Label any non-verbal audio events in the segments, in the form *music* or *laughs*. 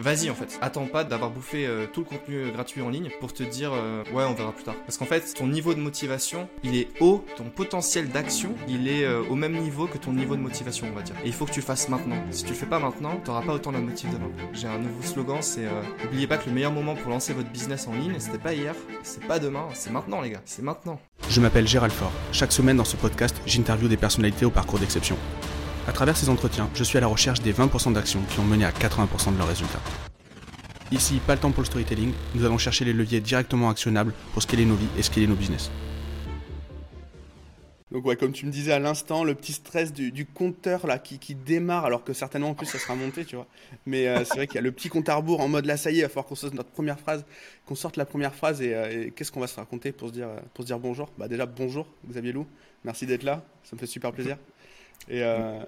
Vas-y en fait, attends pas d'avoir bouffé euh, tout le contenu gratuit en ligne pour te dire euh, ouais on verra plus tard. Parce qu'en fait ton niveau de motivation il est haut, ton potentiel d'action il est euh, au même niveau que ton niveau de motivation on va dire. Et il faut que tu fasses maintenant. Si tu le fais pas maintenant, t'auras pas autant de motif demain. J'ai un nouveau slogan, c'est n'oubliez pas que le meilleur moment pour lancer votre business en ligne c'était pas hier, c'est pas demain, c'est maintenant les gars, c'est maintenant. Je m'appelle Gérald Fort. Chaque semaine dans ce podcast, j'interviewe des personnalités au parcours d'exception. À travers ces entretiens, je suis à la recherche des 20% d'actions qui ont mené à 80% de leurs résultats. Ici, pas le temps pour le storytelling, nous allons chercher les leviers directement actionnables pour scaler nos vies et scaler nos business. Donc ouais, comme tu me disais à l'instant, le petit stress du, compteur là qui, démarre, alors que certainement en plus ça sera monté, tu vois. Mais euh, c'est vrai qu'il y a le petit compte à rebours en mode là, ça y est, il va falloir qu'on sorte notre première phrase, qu'on sorte la première phrase et, euh, qu'est-ce qu'on va se raconter pour se dire, pour se dire bonjour? Bah déjà bonjour Xavier Lou, merci d'être là, ça me fait super plaisir. Et, euh,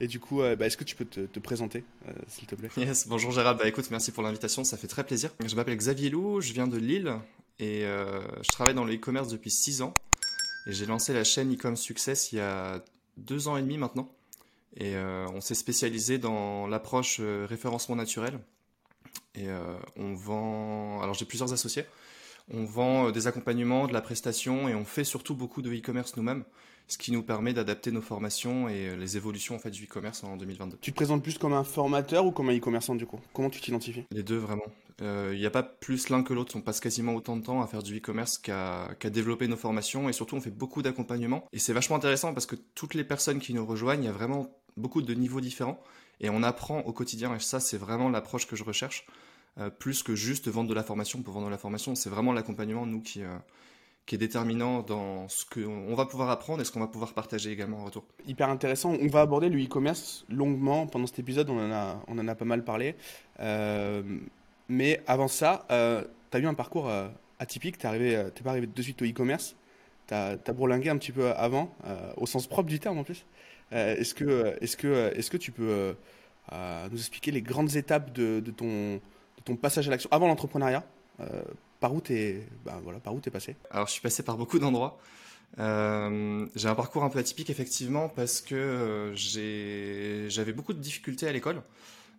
et du coup, bah, est-ce que tu peux te, présenter, s'il te plaît? Yes, bonjour Gérald. Bah écoute, merci pour l'invitation, ça fait très plaisir. Je m'appelle Xavier Lou, je viens de Lille et je travaille dans le e-commerce depuis 6 ans. Et j'ai lancé la chaîne e-commerce Success il y a deux ans et demi maintenant. Et euh, on s'est spécialisé dans l'approche euh, référencement naturel. Et euh, on vend. Alors j'ai plusieurs associés. On vend des accompagnements, de la prestation et on fait surtout beaucoup de e-commerce nous-mêmes ce qui nous permet d'adapter nos formations et les évolutions en fait du e-commerce en 2022. Tu te présentes plus comme un formateur ou comme un e-commerçant du coup? Comment tu t'identifies? Les deux vraiment. Il euh, n'y a pas plus l'un que l'autre. On passe quasiment autant de temps à faire du e-commerce qu'à développer nos formations et surtout on fait beaucoup d'accompagnement. Et c'est vachement intéressant parce que toutes les personnes qui nous rejoignent, il y a vraiment beaucoup de niveaux différents et on apprend au quotidien et ça c'est vraiment l'approche que je recherche. Euh, plus que juste vendre de la formation pour vendre de la formation, c'est vraiment l'accompagnement nous qui, euh, qui est déterminant dans ce qu'on va pouvoir apprendre et ce qu'on va pouvoir partager également en retour. Hyper intéressant. On va aborder le e-commerce longuement pendant cet épisode, on en a, on en a pas mal parlé. Euh, mais avant ça, euh, tu as eu un parcours euh, atypique, tu n'es pas arrivé de suite au e-commerce, tu as, as, un petit peu avant, au sens propre du terme en plus. est-ce, que, est-ce, que, est-ce que tu peux nous expliquer les grandes étapes de, ton, de ton passage à l'action avant l'entrepreneuriat? Par où t'es, bah, voilà, par où passé Alors, je suis passé par beaucoup d'endroits. Euh, j'ai un parcours un peu atypique effectivement parce que euh, j'avais beaucoup de difficultés à l'école.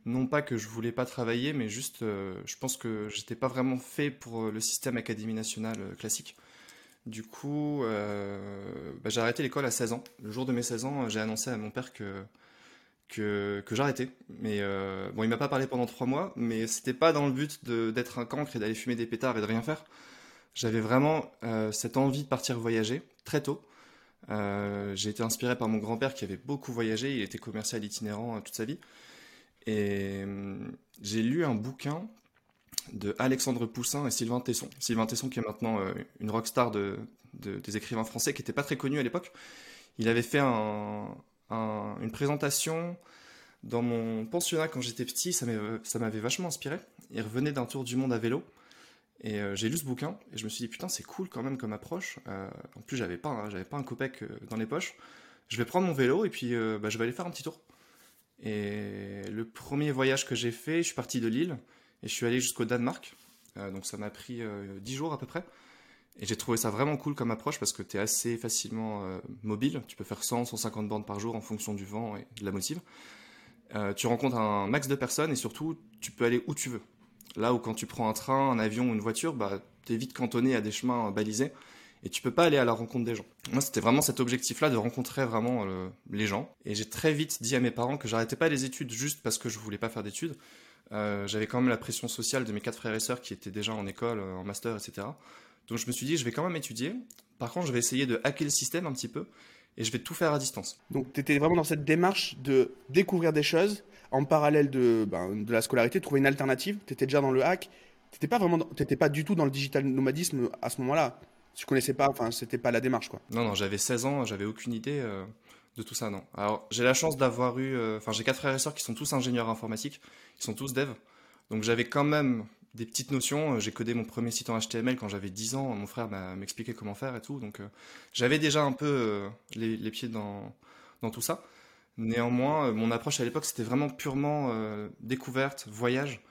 Non pas que je voulais pas travailler, mais juste, euh, je pense que j'étais pas vraiment fait pour le système Académie nationale classique. Du coup, bah, j'ai arrêté l'école à 16 ans. Le jour de mes 16 ans, j'ai annoncé à mon père que que, que j'arrêtais. Mais euh, bon, il m'a pas parlé pendant trois mois, mais c'était pas dans le but d'être un cancre et d'aller fumer des pétards et de rien faire. J'avais vraiment euh, cette envie de partir voyager très tôt. Euh, j'ai été inspiré par mon grand-père qui avait beaucoup voyagé, il était commercial itinérant toute sa vie. Et j'ai lu un bouquin de Alexandre Poussin et Sylvain Tesson. Sylvain Tesson qui est maintenant une rockstar de, de, des écrivains français qui n'était pas très connu à l'époque. Il avait fait un, une présentation dans mon pensionnat quand j'étais petit, ça m'avait vachement inspiré. Il revenait d'un tour du monde à vélo. Et euh, j'ai lu ce bouquin et je me suis dit putain c'est cool quand même comme approche. Euh, en plus j'avais pas pas un copec euh, dans les poches. Je vais prendre mon vélo et puis bah, je vais aller faire un petit tour. Et le premier voyage que j'ai fait, je suis parti de Lille et je suis allé jusqu'au Danemark. donc ça m'a pris 10 jours à peu près. Et j'ai trouvé ça vraiment cool comme approche parce que tu es assez facilement euh, mobile. Tu peux faire 100, 150 bandes par jour en fonction du vent et de la motive. Euh, tu rencontres un max de personnes et surtout, tu peux aller où tu veux. Là où quand tu prends un train, un avion ou une voiture, bah, tu es vite cantonné à des chemins balisés et tu peux pas aller à la rencontre des gens. Moi, c'était vraiment cet objectif-là de rencontrer vraiment euh, les gens. Et j'ai très vite dit à mes parents que j'arrêtais pas les études juste parce que je voulais pas faire d'études. J'avais quand même la pression sociale de mes quatre frères et sœurs qui étaient déjà en école, en master, etc. Donc je me suis dit, je vais quand même étudier. Par contre, je vais essayer de hacker le système un petit peu et je vais tout faire à distance. Donc tu étais vraiment dans cette démarche de découvrir des choses en parallèle de, ben, de la scolarité, trouver une alternative. Tu étais déjà dans le hack. Tu n'étais pas, vraiment pas du tout dans le digital nomadisme à ce moment-là. Tu connaissais pas, enfin, c'était pas la démarche, quoi. Non, non, j'avais 16 ans, j'avais aucune idée euh, de tout ça, non. Alors, j'ai la chance d'avoir eu, euh, enfin, j'ai quatre frères et sœurs qui sont tous ingénieurs informatiques, ils sont tous devs. Donc, j'avais quand même des petites notions. Euh, j'ai codé mon premier site en HTML quand j'avais 10 ans. Mon frère m'a expliqué comment faire et tout. Donc euh, j'avais déjà un peu euh, les, pieds dans, dans tout ça. Néanmoins, mon approche à l'époque, c'était vraiment purement découverte, voyage.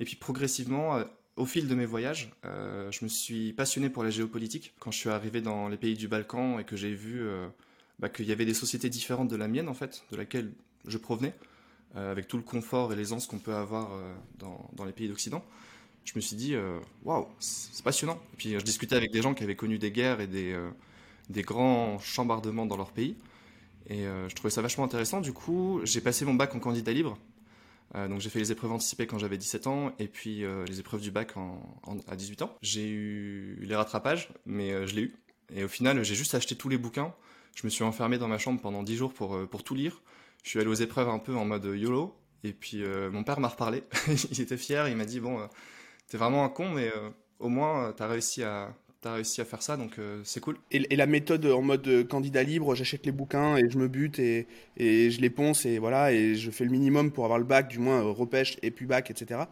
Et puis progressivement, au fil de mes voyages, je me suis passionné pour la géopolitique. Quand je suis arrivé dans les pays du Balkan et que j'ai vu bah, qu'il y avait des sociétés différentes de la mienne, en fait, de laquelle je provenais, avec tout le confort et l'aisance qu'on peut avoir dans, dans, les pays d'Occident, je me suis dit, waouh, c'est passionnant. Et puis je discutais avec des gens qui avaient connu des guerres et des, des grands chambardements dans leur pays. Et je trouvais ça vachement intéressant. Du coup, j'ai passé mon bac en candidat libre. Euh, donc j'ai fait les épreuves anticipées quand j'avais 17 ans et puis euh, les épreuves du bac à 18 ans. J'ai eu les rattrapages, mais euh, je l'ai eu. Et au final, j'ai juste acheté tous les bouquins. Je me suis enfermé dans ma chambre pendant 10 jours pour, pour tout lire. Je suis allé aux épreuves un peu en mode YOLO. Et puis mon père m'a reparlé. *laughs* il était fier. Il m'a dit Bon, t'es vraiment un con, mais au moins t'as réussi à, t'as réussi à faire ça, donc euh, c'est cool. Et, la méthode en mode euh, candidat libre, j'achète les bouquins et je me bute et, et, je les ponce et voilà, et je fais le minimum pour avoir le bac, du moins euh, repêche et puis bac, etc.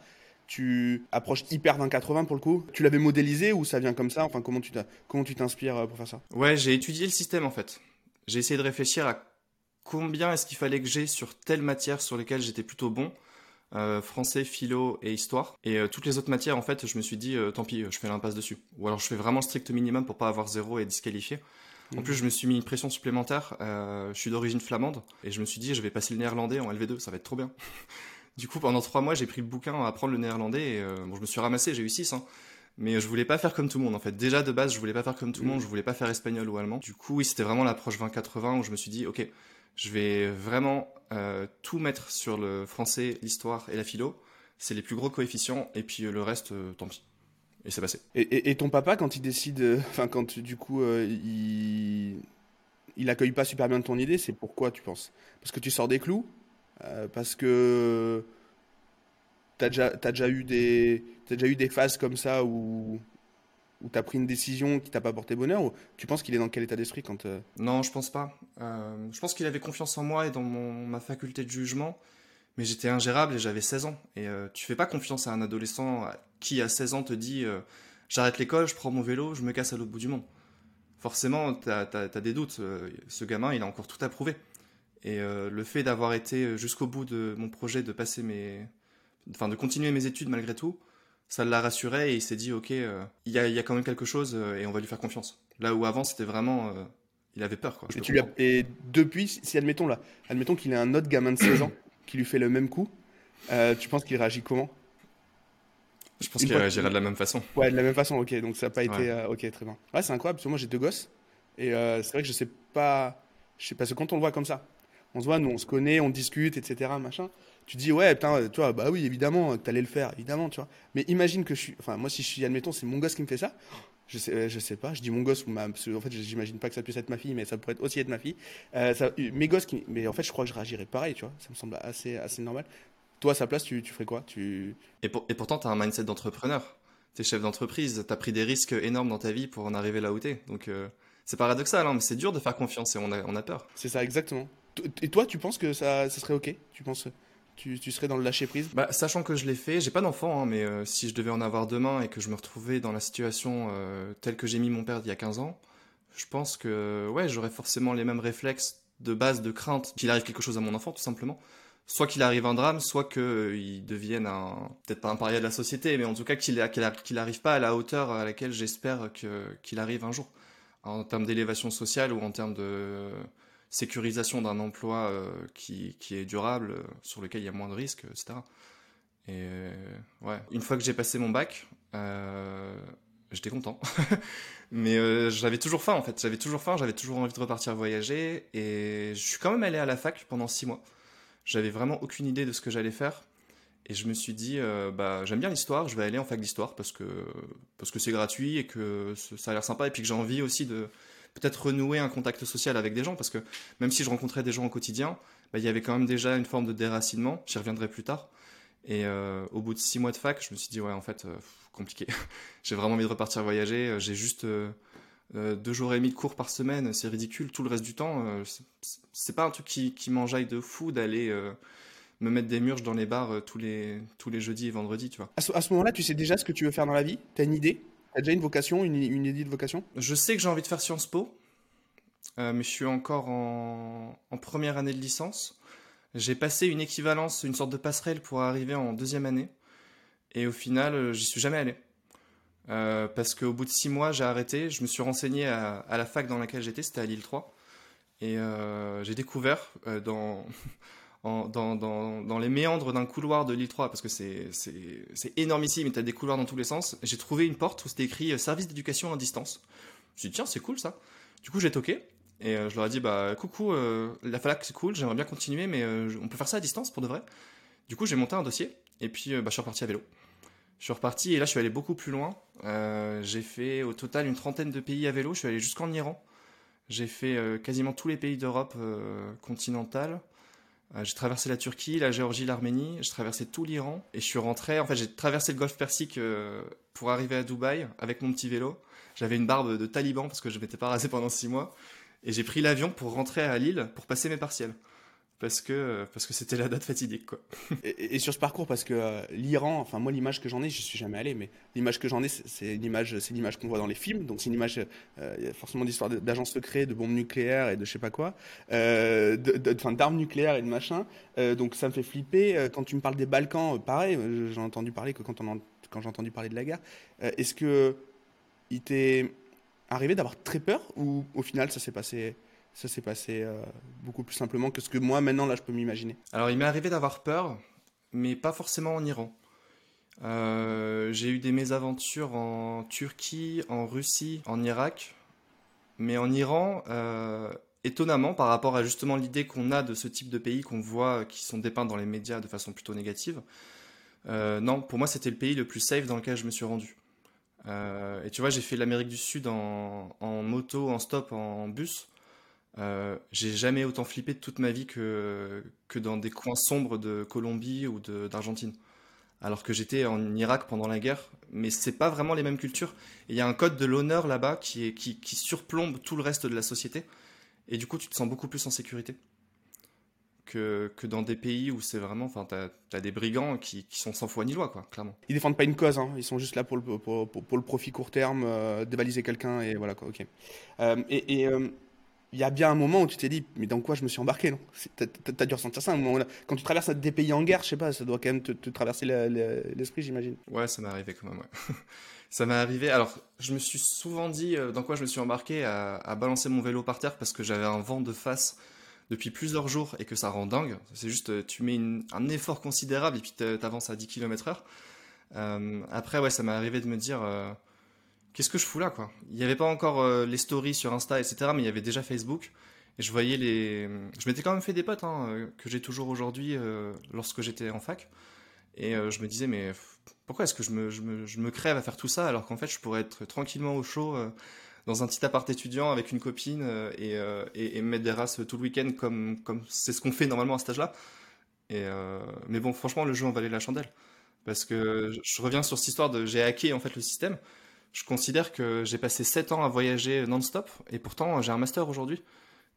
Tu approches hyper d'un 80 pour le coup. Tu l'avais modélisé ou ça vient comme ça? Enfin, comment tu comment tu t'inspires pour faire ça? Ouais, j'ai étudié le système en fait. J'ai essayé de réfléchir à combien est-ce qu'il fallait que j'ai sur telle matière sur lesquelles j'étais plutôt bon euh, français, philo et histoire. Et euh, toutes les autres matières, en fait, je me suis dit, euh, tant pis, je fais l'impasse dessus. Ou alors je fais vraiment le strict minimum pour pas avoir zéro et disqualifié. En plus, je me suis mis une pression supplémentaire. je suis d'origine flamande et je me suis dit, je vais passer le néerlandais en LV2, ça va être trop bien. *laughs* du coup, pendant trois mois, j'ai pris le bouquin à apprendre le néerlandais et bon, je me suis ramassé, j'ai eu 6. Hein. Mais je voulais pas faire comme tout le monde en fait. Déjà de base, je voulais pas faire comme tout le monde, je voulais pas faire espagnol ou allemand. Du coup, oui, c'était vraiment l'approche 20-80 où je me suis dit, ok, je vais vraiment tout mettre sur le français, l'histoire et la philo c'est les plus gros coefficients, et puis euh, le reste, euh, tant pis. Et c'est passé. Et, ton papa, quand il décide, euh, enfin, quand du coup, il, il accueille pas super bien ton idée, c'est pourquoi tu penses? Parce que tu sors des clous? Parce que tu as as déjà, eu des, as déjà eu des phases comme ça où, où tu as pris une décision qui t'a pas porté bonheur ou tu penses qu'il est dans quel état d'esprit quand Non, je pense pas. je pense qu'il avait confiance en moi et dans ma faculté de jugement mais j'étais ingérable et j'avais 16 ans. Et euh, tu fais pas confiance à un adolescent qui, à 16 ans, te dit euh, j'arrête l'école, je prends mon vélo, je me casse à l'autre bout du monde. Forcément, tu as, des doutes. Euh, ce gamin, il a encore tout à prouver. Et le fait d'avoir été jusqu'au bout de mon projet, de passer mes. Enfin, de continuer mes études malgré tout, ça l'a rassuré et il s'est dit ok, il y a, y, a, quand même quelque chose et on va lui faire confiance. Là où avant, c'était vraiment. il avait peur. Quoi. Et, tu et depuis, si admettons là, admettons qu'il ait un autre gamin de 16 ans *coughs* qui lui fait le même coup, euh, tu penses qu'il réagit comment? Je pense qu'il réagirait de la même façon. Ouais, de la même façon, ok. Donc ça n'a pas été. Euh, ok, très bien. Ouais, c'est incroyable, parce que moi j'ai deux gosses. Et euh, c'est vrai que je sais pas. Je sais pas, parce que quand on le voit comme ça, on se voit, nous on se connaît, on discute, etc. Machin. Tu dis, ouais, putain, tu vois, bah oui, évidemment, tu allais le faire, évidemment, tu vois. Mais imagine que je suis. Enfin, moi si je suis, admettons, c'est mon gosse qui me fait ça. Je sais, je sais pas, je dis mon gosse ou ma. Parce en fait, j'imagine pas que ça puisse être ma fille, mais ça pourrait aussi être ma fille. ça, mes gosses qui. Mais en fait, je crois que je réagirais pareil, tu vois. Ça me semble assez, assez normal. Toi, à sa place, tu, tu ferais quoi? Tu... et, et pourtant, tu as un mindset d'entrepreneur. Tu es chef d'entreprise, tu as pris des risques énormes dans ta vie pour en arriver là où tu es. Donc, c'est paradoxal, hein, mais c'est dur de faire confiance et on a, on a peur. C'est ça, exactement. Et toi, tu penses que ça, ça serait OK? Tu penses tu, serais dans le lâcher prise bah, Sachant que je l'ai fait, j'ai pas d'enfant, hein, mais euh, si je devais en avoir demain et que je me retrouvais dans la situation euh, telle que j'ai mis mon père il y a 15 ans, je pense que ouais, j'aurais forcément les mêmes réflexes de base de crainte qu'il arrive quelque chose à mon enfant, tout simplement. Soit qu'il arrive un drame, soit qu'il euh, devienne un, peut-être pas un paria de la société, mais en tout cas qu'il n'arrive pas à la hauteur à laquelle j'espère qu'il arrive un jour. En termes d'élévation sociale ou en termes de sécurisation d'un emploi euh, qui, qui, est durable, euh, sur lequel il y a moins de risques, etc. Et euh, ouais, une fois que j'ai passé mon bac, j'étais content. *laughs* Mais j'avais toujours faim en fait, j'avais toujours faim, j'avais toujours envie de repartir voyager et je suis quand même allé à la fac pendant six mois. J'avais vraiment aucune idée de ce que j'allais faire et je me suis dit bah j'aime bien l'histoire, je vais aller en fac d'histoire parce que parce que c'est gratuit et que ça a l'air sympa et puis que j'ai envie aussi de peut-être renouer un contact social avec des gens, parce que même si je rencontrais des gens au quotidien, bah, il y avait quand même déjà une forme de déracinement, j'y reviendrai plus tard. Et euh, au bout de six mois de fac, je me suis dit, ouais, en fait, euh, compliqué. *laughs* j'ai vraiment envie de repartir voyager. J'ai juste euh, deux jours et demi de cours par semaine, c'est ridicule. Tout le reste du temps, c'est pas un truc qui, qui m'enjaille de fou d'aller me mettre des murges dans les bars tous, les, tous les jeudis et vendredis, tu vois. À ce, ce moment-là, tu sais déjà ce que tu veux faire dans la vie? T'as une idée? T'as déjà une vocation, une, une idée de vocation? Je sais que j'ai envie de faire Sciences Po, euh, mais je suis encore en, première année de licence. J'ai passé une équivalence, une sorte de passerelle pour arriver en deuxième année, et au final, euh, j'y suis jamais allé. Euh, parce qu'au bout de six mois, j'ai arrêté. Je me suis renseigné à, la fac dans laquelle j'étais, c'était à Lille 3. Et j'ai découvert, dans, *laughs* dans, les méandres d'un couloir de l'île 3, parce que c'est énormissime et tu as des couloirs dans tous les sens, j'ai trouvé une porte où c'était écrit euh, service d'éducation à distance. Je me suis dit, tiens, c'est cool ça. Du coup, j'ai toqué et euh, je leur ai dit, bah coucou, euh, la FALAC c'est cool, j'aimerais bien continuer, mais on peut faire ça à distance pour de vrai. Du coup, j'ai monté un dossier et puis bah, je suis reparti à vélo. Je suis reparti et là, je suis allé beaucoup plus loin. j'ai fait au total une trentaine de pays à vélo. Je suis allé jusqu'en Iran. J'ai fait quasiment tous les pays d'Europe continentale. Euh, j'ai traversé la Turquie, la Géorgie, l'Arménie, j'ai traversé tout l'Iran et je suis rentré. En fait, j'ai traversé le golfe Persique euh, pour arriver à Dubaï avec mon petit vélo. J'avais une barbe de taliban parce que je m'étais pas rasé pendant six mois et j'ai pris l'avion pour rentrer à Lille pour passer mes partiels parce que parce que c'était la date fatidique quoi. *laughs* Et, sur ce parcours parce que euh, l'Iran, enfin moi l'image que j'en ai, je suis jamais allé, mais l'image que j'en ai, c'est une image, c'est l'image qu'on voit dans les films, donc c'est une image, euh, forcément d'histoires d'agents secrets, de bombes nucléaires et de je sais pas quoi, euh, d'armes nucléaires et de machin, euh, donc ça me fait flipper. Quand tu me parles des Balkans, pareil, j'ai entendu parler que quand on quand j'ai entendu parler de la guerre, est-ce que il t'est arrivé d'avoir très peur ou au final ça s'est passé ça s'est passé euh, beaucoup plus simplement que ce que moi maintenant là je peux m'imaginer. Alors il m'est arrivé d'avoir peur, mais pas forcément en Iran. Euh, j'ai eu des mésaventures en Turquie, en Russie, en Irak, mais en Iran, euh, étonnamment par rapport à justement l'idée qu'on a de ce type de pays qu'on voit qui sont dépeints dans les médias de façon plutôt négative. non, pour moi c'était le pays le plus safe dans lequel je me suis rendu. et tu vois, j'ai fait l'Amérique du Sud en, en, moto, en stop, en bus. Euh, j'ai jamais autant flippé de toute ma vie que, dans des coins sombres de Colombie ou d'Argentine. Alors que j'étais en Irak pendant la guerre, mais c'est pas vraiment les mêmes cultures. Il y a un code de l'honneur là-bas qui, surplombe tout le reste de la société. Et du coup, tu te sens beaucoup plus en sécurité que, dans des pays où c'est vraiment. Enfin, t'as as des brigands qui, sont sans foi ni loi, quoi, clairement. Ils défendent pas une cause, hein. ils sont juste là pour le, profit court terme, euh, dévaliser quelqu'un et voilà, quoi, ok. Euh, et. et il y a bien un moment où tu t'es dit, mais dans quoi je me suis embarqué, non? T'as as dû ressentir ça un moment Quand tu traverses des pays en guerre, je sais pas, ça doit quand même te, traverser l'esprit, j'imagine. Ouais, ça m'est arrivé quand même, *laughs* ça m'est arrivé. Alors, je me suis souvent dit euh, dans quoi je me suis embarqué à, balancer mon vélo par terre parce que j'avais un vent de face depuis plusieurs jours et que ça rend dingue. C'est juste, euh, tu mets un effort considérable et puis t'avances à 10 km/h. Euh, après, ouais, ça m'est arrivé de me dire qu'est-ce que je fous là, quoi? Il n'y avait pas encore euh, les stories sur Insta, etc., mais il y avait déjà Facebook. Et je voyais les. Je m'étais quand même fait des potes, hein, euh, que j'ai toujours aujourd'hui euh, lorsque j'étais en fac. Et je me disais, mais pourquoi est-ce que je me, crève à faire tout ça alors qu'en fait je pourrais être tranquillement au chaud dans un petit appart étudiant avec une copine et, et, et, me mettre des races tout le week-end comme comme c'est ce qu'on fait normalement à cet âge-là. Et mais bon, franchement, le jeu en valait la chandelle. Parce que je reviens sur cette histoire de j'ai hacké en fait le système je considère que j'ai passé 7 ans à voyager non-stop et pourtant j'ai un master aujourd'hui.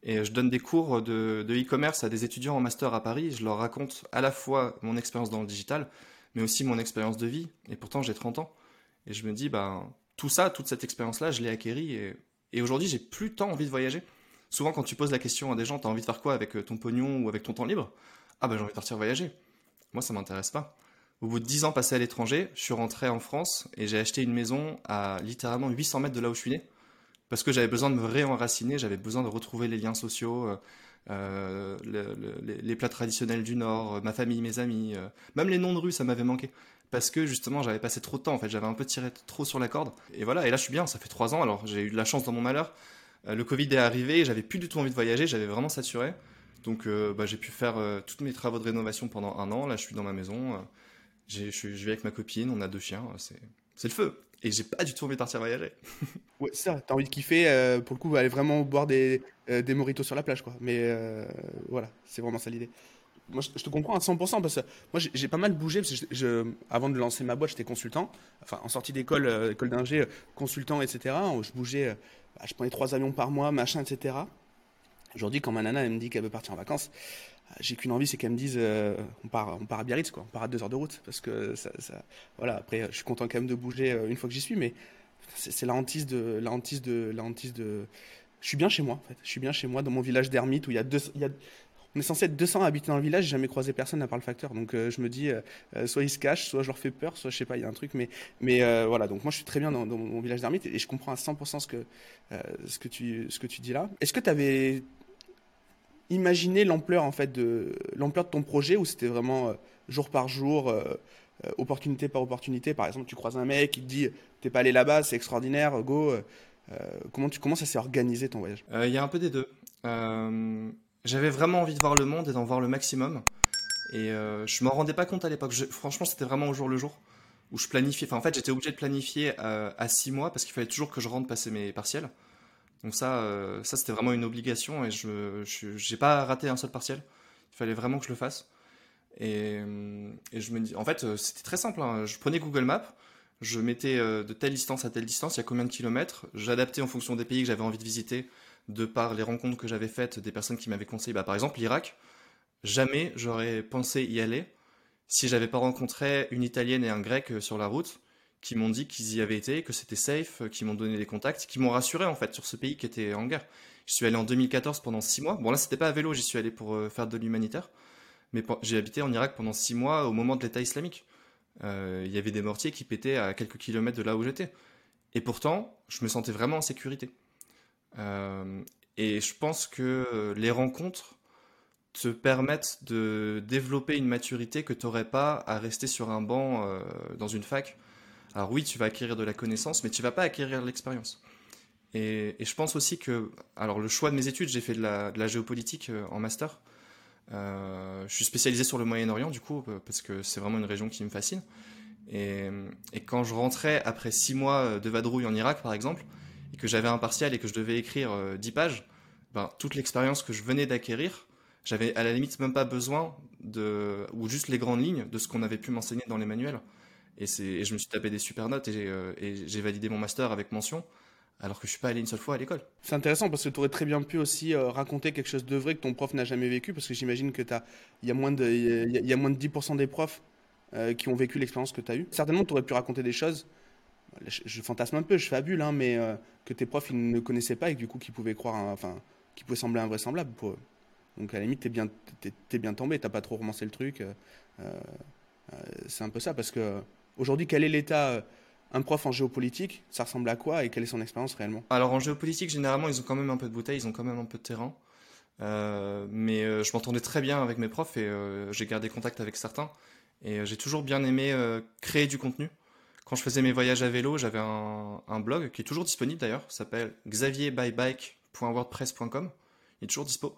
Et je donne des cours de e-commerce à des étudiants en master à Paris. Je leur raconte à la fois mon expérience dans le digital, mais aussi mon expérience de vie. Et pourtant, j'ai 30 ans. Et je me dis, ben, tout ça, toute cette expérience-là, je l'ai acquérie. Et, et aujourd'hui, j'ai plus tant envie de voyager. Souvent, quand tu poses la question à des gens, t'as envie de faire quoi avec ton pognon ou avec ton temps libre? Ah ben, j'ai envie de partir voyager. Moi, ça m'intéresse pas. Au bout de 10 ans passés à l'étranger, je suis rentré en France et j'ai acheté une maison à littéralement 800 mètres de là où je suis né. Parce que j'avais besoin de me réenraciner, j'avais besoin de retrouver les liens sociaux, euh, euh les, plats traditionnels du Nord, euh, ma famille, mes amis, même les noms de rue, ça m'avait manqué. Parce que justement, j'avais passé trop de temps, en fait, j'avais un peu tiré trop sur la corde. Et voilà, et là je suis bien, ça fait 3 ans, alors j'ai eu de la chance dans mon malheur. le Covid est arrivé, j'avais plus du tout envie de voyager, j'avais vraiment saturé. Donc bah, j'ai pu faire tous mes travaux de rénovation pendant un an, là je suis dans ma maison je, vais avec ma copine, on a deux chiens, c'est le feu. Et j'ai pas du tout envie de partir voyager. *laughs* ouais, ça, t'as envie de kiffer, euh, pour le coup, aller vraiment boire des, euh, des moritos sur la plage, quoi. Mais euh, voilà, c'est vraiment ça l'idée. Moi, je, te comprends à 100% parce que moi, j'ai pas mal bougé. Avant de lancer ma boîte, j'étais consultant. Enfin, en sortie d'école, école d'ingé, consultant, etc. Je bougeais, bah, je prenais trois avions par mois, machin, etc. Aujourd'hui, quand ma nana elle me dit qu'elle veut partir en vacances, j'ai qu'une envie, c'est qu'elle me dise euh, on, part, on part à Biarritz, quoi. On part à deux heures de route. Parce que ça, voilà, après, je suis content quand même de bouger euh, une fois que j'y suis, mais c'est la hantise de. La hantise la hantise de. Je suis bien chez moi, en fait. Je suis bien chez moi, dans mon village d'ermite où il y a deux. On est censé être 200 habiter dans le village, j'ai jamais croisé personne à part le facteur. Donc euh, je me dis, soit ils se cachent, soit je leur fais peur, soit je sais pas, il y a un truc. Mais, mais voilà, donc moi je suis très bien dans, mon village d'ermite et, je comprends à 100% ce ce, que tu, ce que tu dis là. Est-ce que tu avais imaginer l'ampleur en fait de l'ampleur de ton projet ou c'était vraiment euh, jour par jour, euh, euh, opportunité par opportunité? Par exemple, tu croises un mec, il te dit t'es pas allé là-bas, c'est extraordinaire, go. comment tu comment ça s'est organisé ton voyage? Il y a un peu des deux. J'avais vraiment envie de voir le monde et d'en voir le maximum. Et je m'en rendais pas compte à l'époque. Franchement, c'était vraiment au jour le jour où je planifiais. En fait, j'étais obligé de planifier à six mois parce qu'il fallait toujours que je rentre passer mes partiels. Donc ça, euh, ça c'était vraiment une obligation et je n'ai pas raté un seul partiel. Il fallait vraiment que je le fasse. Et, euh, et je me dis, en fait, euh, c'était très simple. Hein. Je prenais Google Maps, je mettais de telle distance à telle distance, il y a combien de kilomètres. J'adaptais en fonction des pays que j'avais envie de visiter, de par les rencontres que j'avais faites, des personnes qui m'avaient conseillé. Bah, par exemple, l'Irak, jamais j'aurais pensé y aller si j'avais pas rencontré une Italienne et un Grec sur la route qui m'ont dit qu'ils y avaient été, que c'était safe, euh, qui m'ont donné des contacts, qui m'ont rassuré en fait sur ce pays qui était en guerre. Je suis allé en 2014 pendant six mois. Bon là c'était pas à vélo, j'y suis allé pour euh, faire de l'humanitaire, mais j'ai habité en Irak pendant six mois au moment de l'État islamique. Euh, il y avait des mortiers qui pétaient à quelques kilomètres de là où j'étais. Et pourtant, je me sentais vraiment en sécurité. et je pense que les rencontres te permettent de développer une maturité que tu n'aurais pas à rester sur un banc dans une fac alors oui, tu vas acquérir de la connaissance, mais tu vas pas acquérir l'expérience. Et, je pense aussi que, alors le choix de mes études, j'ai fait de la, géopolitique euh, en master. Euh, je suis spécialisé sur le Moyen-Orient du coup, euh, parce que c'est vraiment une région qui me fascine. Et, quand je rentrais après six mois de vadrouille en Irak, par exemple, et que j'avais un partiel et que je devais écrire 10 pages, ben, toute l'expérience que je venais d'acquérir, j'avais à la limite même pas besoin de, ou juste les grandes lignes de ce qu'on avait pu m'enseigner dans les manuels. Et, je me suis tapé des super notes euh, et j'ai validé mon master avec mention alors que je suis pas allé une seule fois à l'école. C'est intéressant parce que tu aurais très bien pu aussi euh, raconter quelque chose de vrai que ton prof n'a jamais vécu parce que j'imagine que il y a moins de y, moins de 10% des profs euh, qui ont vécu l'expérience que tu as eue. Certainement tu aurais pu raconter des choses je, fantasme un peu, je fabule hein, mais que tes profs ils ne connaissaient pas et du coup qui pouvaient croire enfin qui pouvaient sembler invraisemblable pour eux. Donc à la limite tu es bien es, bien tombé, tu pas trop romancé le truc. c'est un peu ça parce que Aujourd'hui, quel est l'état euh, un prof en géopolitique, ça ressemble à quoi et quelle est son expérience réellement? Alors en géopolitique, généralement, ils ont quand même un peu de bouteille, ils ont quand même un peu de terrain. Euh, mais euh, je m'entendais très bien avec mes profs et j'ai gardé contact avec certains. Et j'ai toujours bien aimé créer du contenu. Quand je faisais mes voyages à vélo, j'avais un, blog qui est toujours disponible d'ailleurs, s'appelle xavierbybike.wordpress.com. Il est toujours dispo.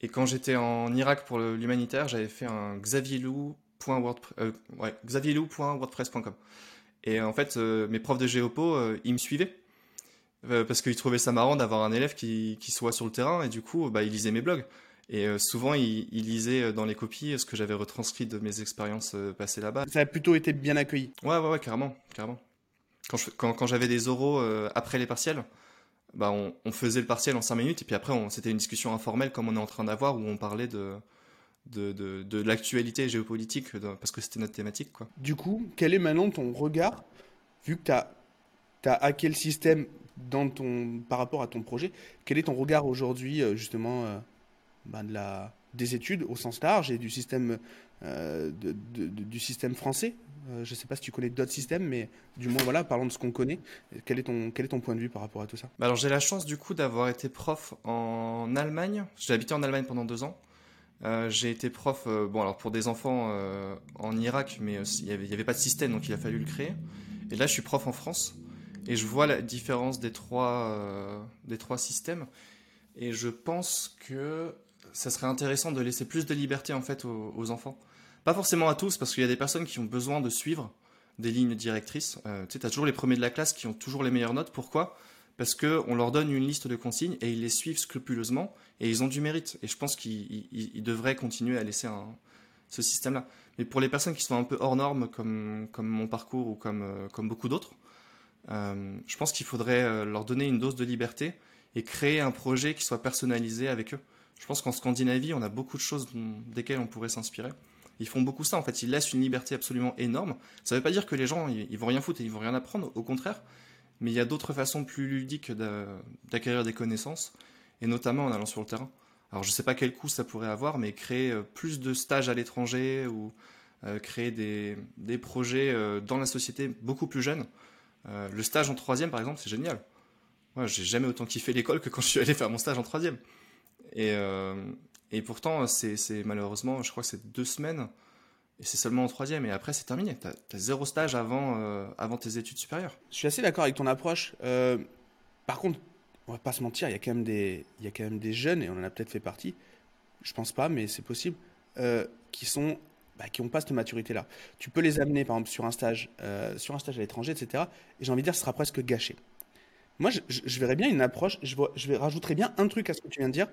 Et quand j'étais en Irak pour l'humanitaire, j'avais fait un xavierlou euh, xavierlou.wordpress.com. Et en fait, euh, mes profs de géopo, euh, ils me suivaient parce qu'ils trouvaient ça marrant d'avoir un élève qui, qui, soit sur le terrain et du coup, bah, ils lisaient mes blogs. Et souvent, ils, lisaient dans les copies ce que j'avais retranscrit de mes expériences passées là-bas. Ça a plutôt été bien accueilli. Ouais, ouais, ouais, carrément, carrément. Quand, quand, quand j'avais des oraux après les partiels, bah, on, on, faisait le partiel en 5 minutes et puis après, c'était une discussion informelle comme on est en train d'avoir où on parlait de, de, de, l'actualité géopolitique, parce que c'était notre thématique. Quoi. Du coup, quel est maintenant ton regard, vu que tu as, as hacké le système dans ton, par rapport à ton projet, quel est ton regard aujourd'hui, euh, justement, euh, bah, de la, des études au sens large et du système, euh, de, du système français? Je ne sais pas si tu connais d'autres systèmes, mais du moins, voilà, parlons de ce qu'on connaît. Quel est, ton, quel est ton point de vue par rapport à tout ça? Bah Alors, j'ai la chance, du coup, d'avoir été prof en Allemagne. J'ai habité en Allemagne pendant deux ans. Euh, j'ai été prof, euh, bon alors pour des enfants euh, en Irak, mais il n'y avait, pas de système, donc il a fallu le créer. Et là, je suis prof en France, et je vois la différence des trois, des trois systèmes. Et je pense que ça serait intéressant de laisser plus de liberté en fait aux, enfants. Pas forcément à tous, parce qu'il y a des personnes qui ont besoin de suivre des lignes directrices. tu sais, tu as toujours les premiers de la classe qui ont toujours les meilleures notes. Pourquoi? Parce qu'on leur donne une liste de consignes et ils les suivent scrupuleusement et ils ont du mérite. Et je pense qu'ils devraient continuer à laisser ce système-là. Mais pour les personnes qui sont un peu hors normes, comme, mon parcours ou comme, euh, beaucoup d'autres, euh, je pense qu'il faudrait euh, leur donner une dose de liberté et créer un projet qui soit personnalisé avec eux. Je pense qu'en Scandinavie, on a beaucoup de choses desquelles on pourrait s'inspirer. Ils font beaucoup ça, en fait, ils laissent une liberté absolument énorme. Ça ne veut pas dire que les gens, ils, ils vont rien foutre et ils vont rien apprendre, au contraire, mais il y a d'autres façons plus ludiques d'acquérir des connaissances, et notamment en allant sur le terrain. Alors je ne sais pas quel coût ça pourrait avoir, mais créer euh, plus de stages à l'étranger ou euh, créer des, projets euh, dans la société beaucoup plus jeunes. le stage en troisième, par exemple, c'est génial. Moi, j'ai jamais autant kiffé l'école que quand je suis allé faire mon stage en troisième. Et, Et pourtant, c'est malheureusement, je crois que c'est deux semaines, et c'est seulement en troisième, et après c'est terminé. Tu as, zéro stage avant, euh, avant tes études supérieures. Je suis assez d'accord avec ton approche. Euh, par contre, on va pas se mentir, il y a quand même des, y a quand même des jeunes, et on en a peut-être fait partie, je pense pas, mais c'est possible, euh, qui sont bah, qui n'ont pas cette maturité-là. Tu peux les amener, par exemple, sur un stage, sur un stage à l'étranger, etc. Et j'ai envie de dire, ce sera presque gâché. Moi, je, verrais bien une approche, je, rajouterais bien un truc à ce que tu viens de dire,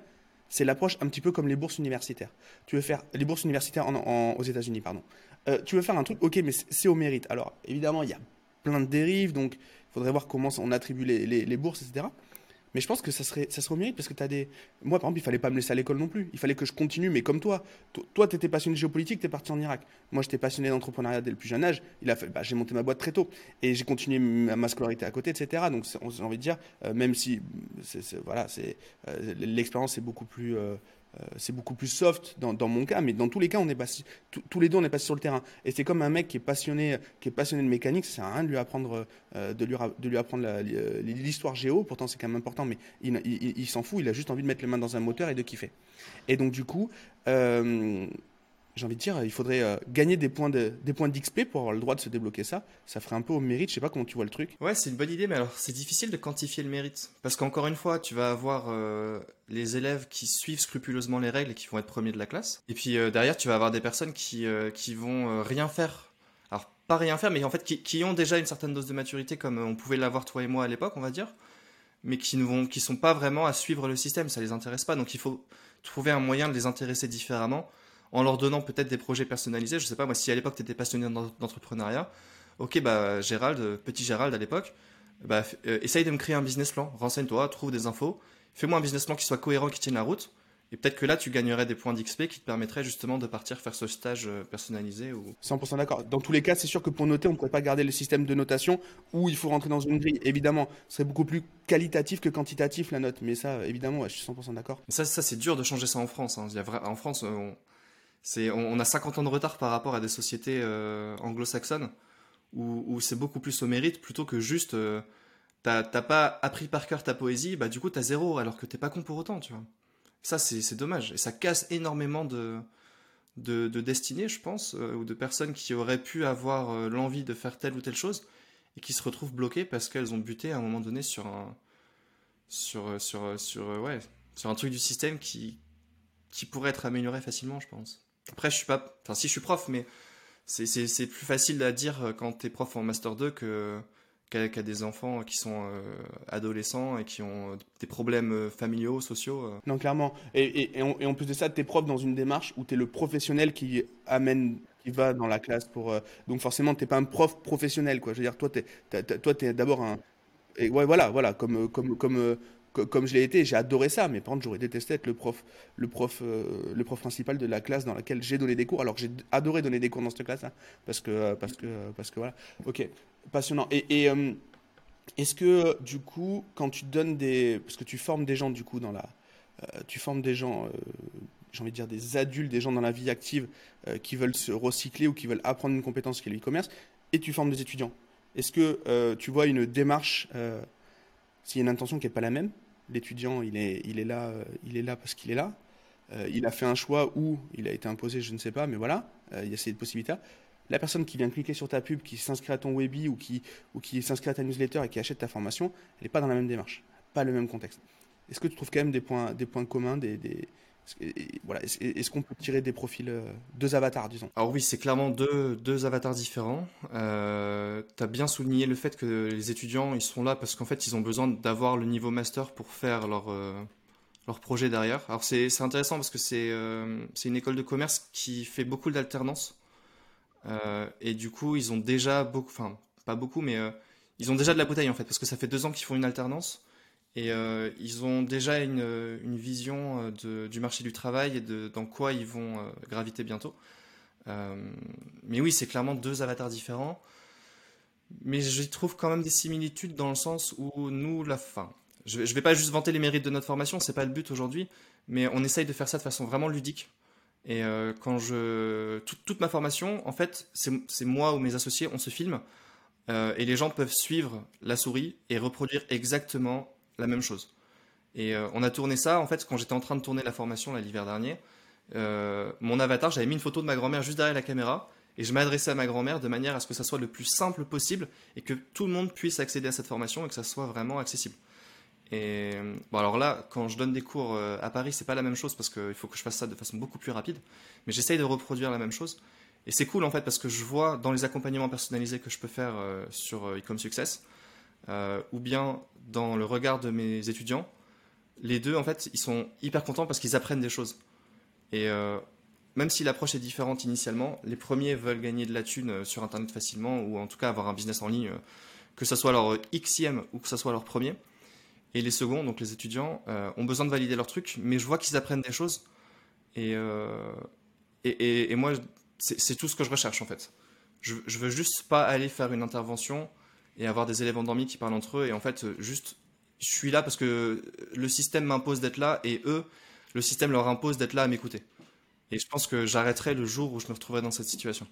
c'est l'approche un petit peu comme les bourses universitaires. Tu veux faire les bourses universitaires aux États-Unis, pardon. Euh, tu veux faire un truc, ok, mais c'est au mérite. Alors, évidemment, il y a plein de dérives, donc il faudrait voir comment on attribue les, les bourses, etc. Mais je pense que ça serait, ça serait au mérite parce que tu as des. Moi, par exemple, il fallait pas me laisser à l'école non plus. Il fallait que je continue, mais comme toi. Toi, tu étais passionné de géopolitique, tu es parti en Irak. Moi, j'étais passionné d'entrepreneuriat dès le plus jeune âge. Bah, j'ai monté ma boîte très tôt. Et j'ai continué ma, scolarité à côté, etc. Donc, j'ai envie de dire, euh, même si. voilà, euh, l'expérience est beaucoup plus. Euh, c'est beaucoup plus soft dans, mon cas, mais dans tous les cas, on est passé, tous les deux, on est passé sur le terrain. Et c'est comme un mec qui est passionné, qui est passionné de mécanique, ça sert à rien de lui apprendre, euh, de lui, de lui apprendre l'histoire géo. Pourtant, c'est quand même important, mais il, s'en fout. Il a juste envie de mettre les mains dans un moteur et de kiffer. Et donc, du coup, euh, j'ai envie de dire, il faudrait euh, gagner des points de, des points d'XP pour avoir le droit de se débloquer ça. Ça ferait un peu au mérite. Je sais pas comment tu vois le truc. Ouais, c'est une bonne idée, mais alors c'est difficile de quantifier le mérite parce qu'encore une fois, tu vas avoir euh, les élèves qui suivent scrupuleusement les règles et qui vont être premiers de la classe, et puis euh, derrière, tu vas avoir des personnes qui qui vont rien faire. Alors pas rien faire, mais en fait qui, qui, ont déjà une certaine dose de maturité, comme on pouvait l'avoir toi et moi à l'époque, on va dire, mais qui ne vont, qui sont pas vraiment à suivre le système. Ça les intéresse pas, donc il faut trouver un moyen de les intéresser différemment en leur donnant peut-être des projets personnalisés. Je sais pas, moi, si à l'époque tu étais passionné d'entrepreneuriat, ok, bah, Gérald, euh, petit Gérald à l'époque, bah, euh, essaye de me créer un business plan, renseigne-toi, trouve des infos, fais-moi un business plan qui soit cohérent, qui tienne la route. Et peut-être que là, tu gagnerais des points d'XP qui te permettraient justement de partir faire ce stage euh, personnalisé. Ou... 100% d'accord. Dans tous les cas, c'est sûr que pour noter, on ne pourrait pas garder le système de notation où il faut rentrer dans une grille. Évidemment, ce serait beaucoup plus qualitatif que quantitatif la note. Mais ça, évidemment, je suis 100% d'accord. Ça, ça c'est dur de changer ça en France. Hein. Il y a En France, on on, a 50 ans de retard par rapport à des sociétés euh, anglo-saxonnes où, c'est beaucoup plus au mérite plutôt que juste euh, t'as pas appris par cœur ta poésie, bah du coup t'as zéro alors que t'es pas con pour autant, tu vois. Ça c'est dommage et ça casse énormément de de, destinée, je pense, euh, ou de personnes qui auraient pu avoir l'envie de faire telle ou telle chose et qui se retrouvent bloquées parce qu'elles ont buté à un moment donné sur un sur sur sur ouais sur un truc du système qui qui pourrait être amélioré facilement, je pense. Après, je suis pas. Enfin, si je suis prof, mais c'est plus facile à dire euh, quand tu es prof en Master 2 que qu'à des enfants qui sont euh, adolescents et qui ont des problèmes euh, familiaux, sociaux. Non, clairement. Et, et, en, plus de ça, tu es prof dans une démarche où tu es le professionnel qui amène, qui va dans la classe pour. donc forcément, tu pas un prof professionnel, quoi. Je veux dire, toi, tu es, es d'abord un. Et ouais, voilà, voilà, comme, comme, comme comme je l'ai été, j'ai adoré ça, mais par contre, j'aurais détesté être le prof, le prof, euh, le prof principal de la classe dans laquelle j'ai donné des cours. Alors j'ai adoré donner des cours dans cette classe, parce que, euh, parce que, euh, parce que voilà. Ok, passionnant. Et, est-ce que du coup, quand tu donnes des, parce que tu formes des gens du coup dans la, tu formes des gens, j'ai envie de dire des adultes, des gens dans la vie active qui veulent se recycler ou qui veulent apprendre une compétence qui est l'e-commerce, et tu formes des étudiants. Est-ce que tu vois une démarche s'il y a une intention qui n'est pas la même, l'étudiant, il est, là, euh, il est là parce qu'il est là. Euh, il a fait un choix ou il a été imposé, je ne sais pas, mais voilà, euh, il y a ces possibilités. La personne qui vient cliquer sur ta pub, qui s'inscrit à ton webi ou qui, ou qui s'inscrit à ta newsletter et qui achète ta formation, elle n'est pas dans la même démarche, pas le même contexte. Est-ce que tu trouves quand même des points, des points communs, des, voilà, est-ce qu'on peut tirer des profils, euh, deux avatars, disons? Alors oui, c'est clairement deux, deux, avatars différents. Euh, tu as bien souligné le fait que les étudiants, ils sont là parce qu'en fait, ils ont besoin d'avoir le niveau master pour faire leur, euh, leur projet derrière. Alors c'est intéressant parce que c'est c'est une école de commerce qui fait beaucoup d'alternance. et du coup, ils ont déjà beaucoup, enfin, pas beaucoup, mais ils ont déjà de la bouteille en fait, parce que ça fait deux ans qu'ils font une alternance. Et euh, ils ont déjà une, une vision euh, du marché du travail et de dans quoi ils vont euh, graviter bientôt. mais oui, c'est clairement deux avatars différents. Mais je trouve quand même des similitudes dans le sens où nous, la fin. Je ne vais pas juste vanter les mérites de notre formation, c'est pas le but aujourd'hui, mais on essaye de faire ça de façon vraiment ludique. Et quand je. toute ma formation, en fait, c'est moi ou mes associés, on se filme. et les gens peuvent suivre la souris et reproduire exactement la même chose. Et on a tourné ça, en fait, quand j'étais en train de tourner la formation l'hiver dernier. mon avatar, j'avais mis une photo de ma grand-mère juste derrière la caméra et je m'adressais à ma grand-mère de manière à ce que ça soit le plus simple possible et que tout le monde puisse accéder à cette formation et que ça soit vraiment accessible. Et bon, alors là, quand je donne des cours euh, à Paris, c'est pas la même chose parce qu'il faut que je fasse ça de façon beaucoup plus rapide. Mais j'essaye de reproduire la même chose. Et c'est cool en fait parce que je vois dans les accompagnements personnalisés que je peux faire euh, sur euh, Ecom Success, ou bien dans le regard de mes étudiants, les deux en fait, ils sont hyper contents parce qu'ils apprennent des choses. Et même si l'approche est différente initialement, les premiers veulent gagner de la thune euh, sur Internet facilement, ou en tout cas avoir un business en ligne, euh, que ce soit leur Xème ou que ce soit leur premier. Et les seconds, donc les étudiants, euh, ont besoin de valider leur truc, mais je vois qu'ils apprennent des choses. Et, et, moi, c'est tout ce que je recherche en fait. Je, je veux juste pas aller faire une intervention et avoir des élèves endormis qui parlent entre eux, et en fait, juste, je suis là parce que le système m'impose d'être là, et eux, le système leur impose d'être là à m'écouter. Et je pense que j'arrêterai le jour où je me retrouverai dans cette situation.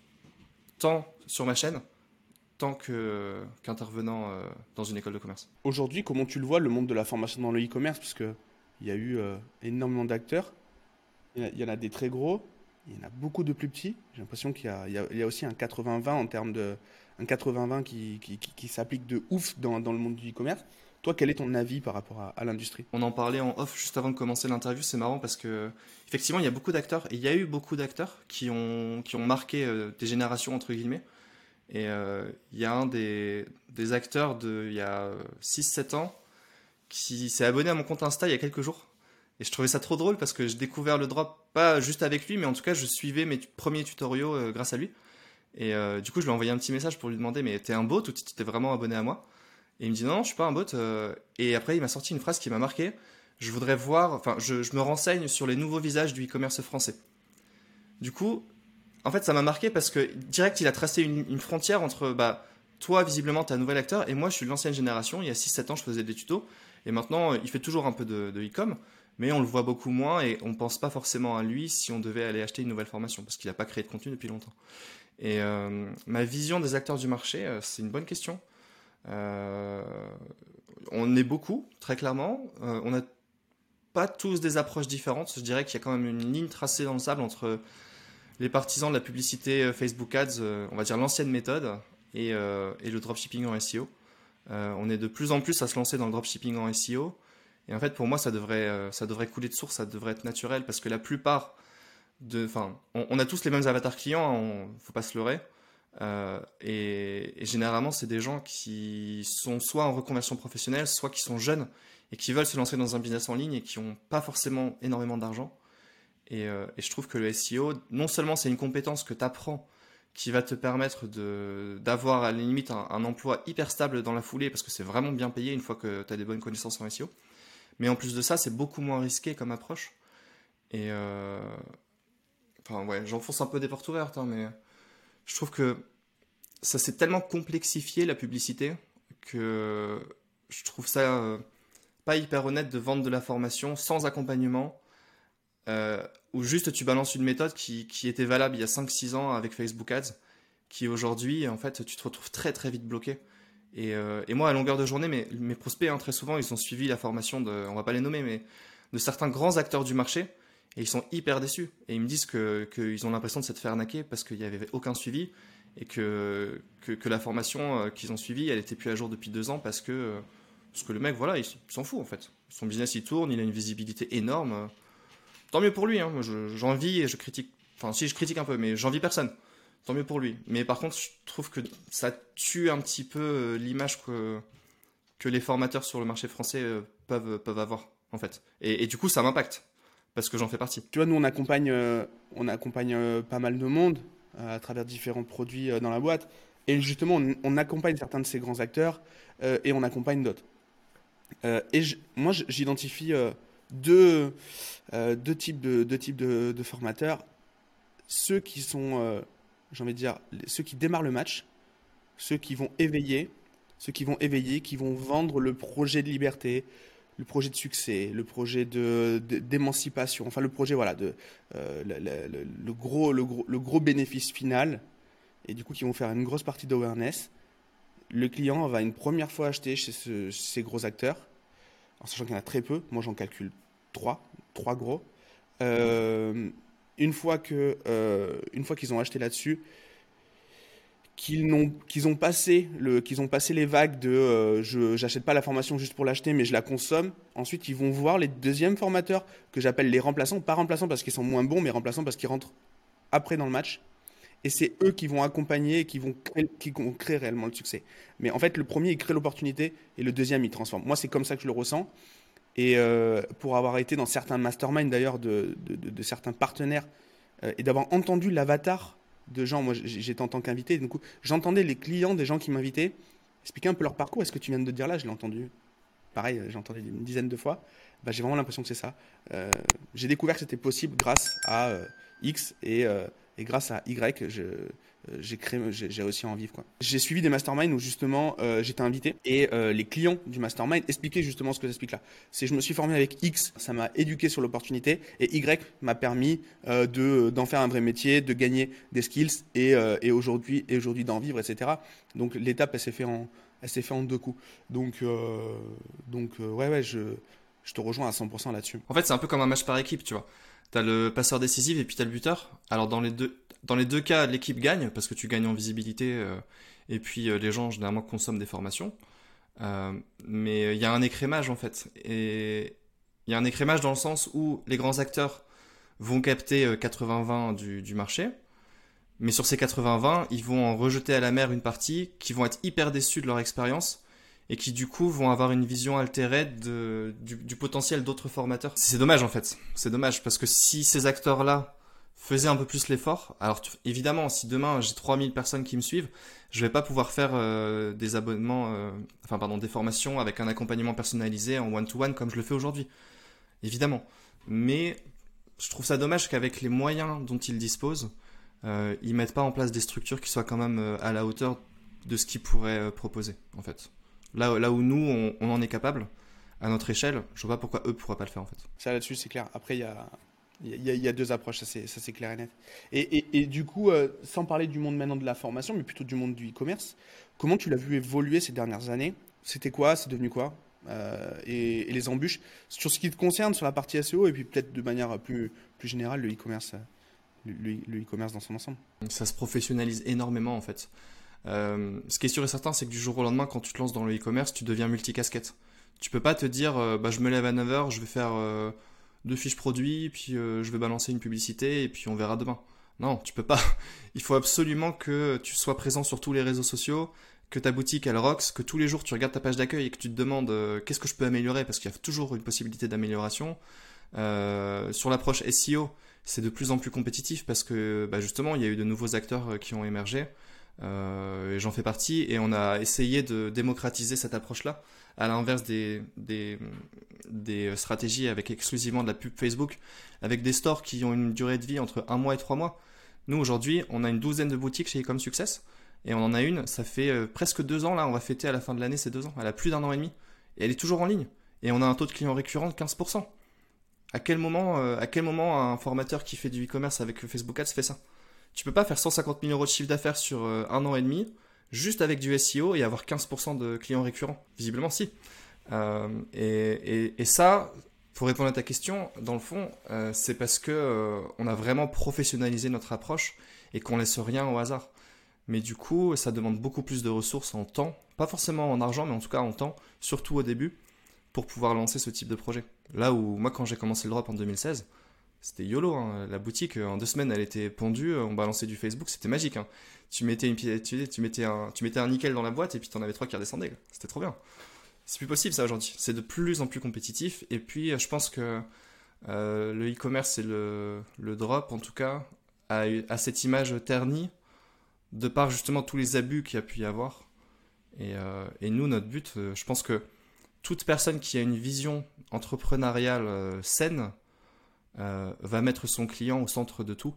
Tant sur ma chaîne, tant qu'intervenant euh, dans une école de commerce. Aujourd'hui, comment tu le vois, le monde de la formation dans le e-commerce? Parce qu'il y a eu euh, énormément d'acteurs. Il, y en a des très gros, il y en a beaucoup de plus petits. J'ai l'impression qu'il y, a aussi un 80-20 en termes de. Un 80-20 qui, qui, s'applique de ouf dans, dans le monde du e-commerce. Toi, quel est ton avis par rapport à, l'industrie? On en parlait en off juste avant de commencer l'interview. C'est marrant parce que effectivement, il y a beaucoup d'acteurs. Il y a eu beaucoup d'acteurs qui ont qui ont marqué euh, des générations entre guillemets. Et euh, il y a un des, des acteurs de il y a 6-7 ans qui s'est abonné à mon compte Insta il y a quelques jours. Et je trouvais ça trop drôle parce que j'ai découvert le drop pas juste avec lui, mais en tout cas, je suivais mes premiers tutoriaux euh, grâce à lui. Et du coup, je lui ai envoyé un petit message pour lui demander Mais t'es un bot ou t'es vraiment abonné à moi? Et il me dit non, non, je suis pas un bot. Euh. et après, il m'a sorti une phrase qui m'a marqué. Je voudrais voir, enfin, je, me renseigne sur les nouveaux visages du e-commerce français. Du coup, en fait, ça m'a marqué parce que direct, il a tracé une, frontière entre, bah, toi, visiblement, tu es un nouvel acteur, et moi, je suis de l'ancienne génération. Il y a 6-7 ans, je faisais des tutos. Et maintenant, il fait toujours un peu de, e-com, mais on le voit beaucoup moins et on pense pas forcément à lui si on devait aller acheter une nouvelle formation parce qu'il n'a pas créé de contenu depuis longtemps. Et euh, ma vision des acteurs du marché, euh, c'est une bonne question. Euh, on est beaucoup, très clairement. On n'a pas tous des approches différentes. Je dirais qu'il y a quand même une ligne tracée dans le sable entre les partisans de la publicité Facebook Ads, on va dire l'ancienne méthode, et, et, le dropshipping en SEO. on est de plus en plus à se lancer dans le dropshipping en SEO. Et en fait, pour moi, ça devrait, ça devrait couler de source, ça devrait être naturel, parce que la plupart on, a tous les mêmes avatars clients, ne hein, faut pas se leurrer. Euh, et, généralement, c'est des gens qui sont soit en reconversion professionnelle, soit qui sont jeunes et qui veulent se lancer dans un business en ligne et qui n'ont pas forcément énormément d'argent. Et, euh, je trouve que le SEO, non seulement c'est une compétence que tu apprends qui va te permettre d'avoir à la limite un, emploi hyper stable dans la foulée parce que c'est vraiment bien payé une fois que tu as des bonnes connaissances en SEO. Mais en plus de ça, c'est beaucoup moins risqué comme approche. Et euh, enfin ouais, j'enfonce un peu des portes ouvertes, hein, mais je trouve que ça s'est tellement complexifié la publicité que je trouve ça euh, pas hyper honnête de vendre de la formation sans accompagnement euh, ou juste tu balances une méthode qui, était valable il y a 5-6 ans avec Facebook Ads qui aujourd'hui en fait tu te retrouves très très vite bloqué. Et, euh, moi à longueur de journée mes, mes prospects hein, très souvent ils ont suivi la formation de on va pas les nommer mais de certains grands acteurs du marché et ils sont hyper déçus. Et ils me disent qu'ils ont l'impression de s'être fait arnaquer parce qu'il n'y avait aucun suivi et que, que, la formation euh, qu'ils ont suivie, elle était plus à jour depuis deux ans parce que, parce que le mec, voilà, il s'en fout en fait. Son business, il tourne, il a une visibilité énorme. Tant mieux pour lui, hein. j'envie et je critique. Enfin, si je critique un peu, mais j'envie personne. Tant mieux pour lui. Mais par contre, je trouve que ça tue un petit peu euh, l'image que, que les formateurs sur le marché français euh, peuvent, peuvent avoir, en fait. Et du coup, ça m'impacte parce que j'en fais partie. Tu vois, nous on accompagne, euh, on accompagne euh, pas mal de monde euh, à travers différents produits dans la boîte, et justement on, accompagne certains de ces grands acteurs et on accompagne d'autres. et moi j'identifie deux, deux types de deux types de, de formateurs, ceux qui sont, j'ai envie de dire, ceux qui démarrent le match, ceux qui vont éveiller, ceux qui vont éveiller, qui vont vendre le projet de liberté, le projet de succès, le projet de, d'émancipation, enfin le projet voilà de euh, le, gros, le, gros, le gros bénéfice final et du coup qui vont faire une grosse partie d'awareness. Le client va une première fois acheter chez ces gros acteurs. en sachant qu'il y en a très peu. Moi, j'en calcule trois, trois gros. Euh, une fois que, euh, une fois qu'ils ont acheté là-dessus, qu'ils ont, ont passé le, qu'ils ont passé les vagues de, euh, je, j'achète pas la formation juste pour l'acheter, mais je la consomme. Ensuite, ils vont voir les deuxièmes formateurs que j'appelle les remplaçants, pas remplaçants parce qu'ils sont moins bons, mais remplaçants parce qu'ils rentrent après dans le match. Et c'est eux qui vont accompagner et qui vont, créer, qui vont créer réellement le succès. Mais en fait, le premier, il crée l'opportunité et le deuxième, il transforme. Moi, c'est comme ça que je le ressens. Et euh, pour avoir été dans certains masterminds d'ailleurs de, de, certains partenaires euh, et d'avoir entendu l'avatar de gens, moi j'étais en tant qu'invité, du j'entendais les clients des gens qui m'invitaient expliquer un peu leur parcours. Est-ce que tu viens de dire là? Je l'ai entendu. Pareil, j'ai entendu une dizaine de fois. Bah, j'ai vraiment l'impression que c'est ça. Euh, j'ai découvert que c'était possible grâce à X et, et grâce à Y, euh, j'ai créé, j'ai réussi à en vivre. J'ai suivi des masterminds où justement euh, j'étais invité et euh, les clients du mastermind expliquaient justement ce que j'explique là. C'est je me suis formé avec X, ça m'a éduqué sur l'opportunité et Y m'a permis de d'en faire un vrai métier, de gagner des skills et, et aujourd'hui et aujourd'hui d'en vivre, etc. Donc l'étape elle s'est fait en elle s'est fait en deux coups. Donc donc ouais ouais je je te rejoins à 100% là-dessus. En fait c'est un peu comme un match par équipe, tu vois. T'as le passeur décisif et puis t'as le buteur. Alors dans les deux, dans les deux cas, l'équipe gagne parce que tu gagnes en visibilité euh, et puis euh, les gens généralement consomment des formations. Euh, mais il y a un écrémage en fait. Et il y a un écrémage dans le sens où les grands acteurs vont capter 80-20 du, du, marché. Mais sur ces 80-20, ils vont en rejeter à la mer une partie qui vont être hyper déçus de leur expérience et qui du coup vont avoir une vision altérée du, potentiel d'autres formateurs. C'est dommage en fait, c'est dommage parce que si ces acteurs-là faisaient un peu plus l'effort, alors évidemment si demain j'ai 3000 personnes qui me suivent, je vais pas pouvoir faire euh, des abonnements, euh, enfin pardon, des formations avec un accompagnement personnalisé en one-to-one comme je le fais aujourd'hui, évidemment. Mais je trouve ça dommage qu'avec les moyens dont ils disposent, euh, ils mettent pas en place des structures qui soient quand même euh, à la hauteur de ce qu'ils pourraient proposer en fait. Là, là où nous, on, en est capable, à notre échelle, je vois pas pourquoi eux pourraient pas le faire en fait. Ça là-dessus, c'est clair. Après, il y a, a, y a, deux approches, ça c'est clair et net. Et, du coup, euh, sans parler du monde maintenant de la formation, mais plutôt du monde du e-commerce, comment tu l'as vu évoluer ces dernières années? C'était quoi? C'est devenu quoi? Euh, et, les embûches? Sur ce qui te concerne sur la partie SEO et puis peut-être de manière plus, plus générale le e-commerce le e-commerce dans son ensemble? Ça se professionnalise énormément en fait. Euh, ce qui est sûr et certain, c'est que du jour au lendemain, quand tu te lances dans le e-commerce, tu deviens multicasquette. Tu peux pas te dire, euh, bah, je me lève à 9h, je vais faire euh, deux fiches produits, puis je vais balancer une publicité, et puis on verra demain. Non, tu peux pas. *laughs* Il faut absolument que tu sois présent sur tous les réseaux sociaux, que ta boutique elle rocks, que tous les jours tu regardes ta page d'accueil et que tu te demandes qu'est-ce que je peux améliorer, parce qu'il y a toujours une possibilité d'amélioration. sur l'approche SEO, c'est de plus en plus compétitif parce que bah, justement il y a eu de nouveaux acteurs qui ont émergé. Euh, J'en fais partie et on a essayé de démocratiser cette approche-là, à l'inverse des, des, stratégies avec exclusivement de la pub Facebook, avec des stores qui ont une durée de vie entre un mois et trois mois. Nous aujourd'hui, on a une douzaine de boutiques chez Ecom Success et on en a une, ça fait euh, presque deux ans là, on va fêter à la fin de l'année ces deux ans. Elle a plus d'un an et demi et elle est toujours en ligne et on a un taux de clients récurrents de 15%. À quel moment, euh, à quel moment un formateur qui fait du e-commerce avec Facebook Ads fait ça? Tu peux pas faire 150 000 euros de chiffre d'affaires sur euh, un an et demi juste avec du SEO et avoir 15% de clients récurrents. Visiblement, si. Euh, et, ça, pour répondre à ta question, dans le fond, euh, c'est parce que on a vraiment professionnalisé notre approche et qu'on laisse rien au hasard. Mais du coup, ça demande beaucoup plus de ressources en temps, pas forcément en argent, mais en tout cas en temps, surtout au début, pour pouvoir lancer ce type de projet. Là où moi, quand j'ai commencé le drop en 2016, c'était YOLO. Hein. La boutique, en deux semaines, elle était pendue. On balançait du Facebook. C'était magique. Hein. Tu, mettais une, tu, tu, mettais un, tu mettais un nickel dans la boîte et puis t'en avais trois qui redescendaient. C'était trop bien. C'est plus possible ça aujourd'hui. C'est de plus en plus compétitif. Et puis, je pense que euh, le e-commerce et le, le, drop, en tout cas, a, cette image ternie de par justement tous les abus qu'il y a pu y avoir. Et, euh, et nous, notre but, euh, je pense que toute personne qui a une vision entrepreneuriale euh, saine, euh, va mettre son client au centre de tout.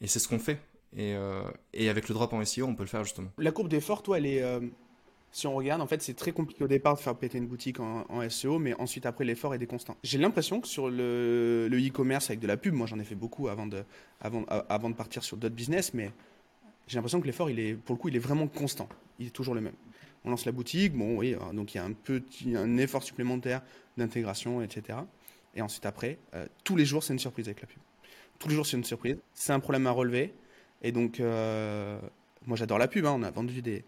Et c'est ce qu'on fait. Et, euh, avec le drop en SEO, on peut le faire justement. La courbe d'effort, toi, elle est. Euh, si on regarde, en fait, c'est très compliqué au départ de faire péter une boutique en, SEO, mais ensuite, après, l'effort est déconstant. J'ai l'impression que sur le e-commerce avec de la pub, moi j'en ai fait beaucoup avant de, avant, avant de partir sur d'autres business, mais j'ai l'impression que l'effort, il est, pour le coup, il est vraiment constant. Il est toujours le même. on lance la boutique, bon oui, donc il y a un petit, un effort supplémentaire d'intégration, etc. Et ensuite après, tous les jours c'est une surprise avec la pub. Tous les jours c'est une surprise. C'est un problème à relever. Et donc, moi j'adore la pub. Hein. On a vendu des,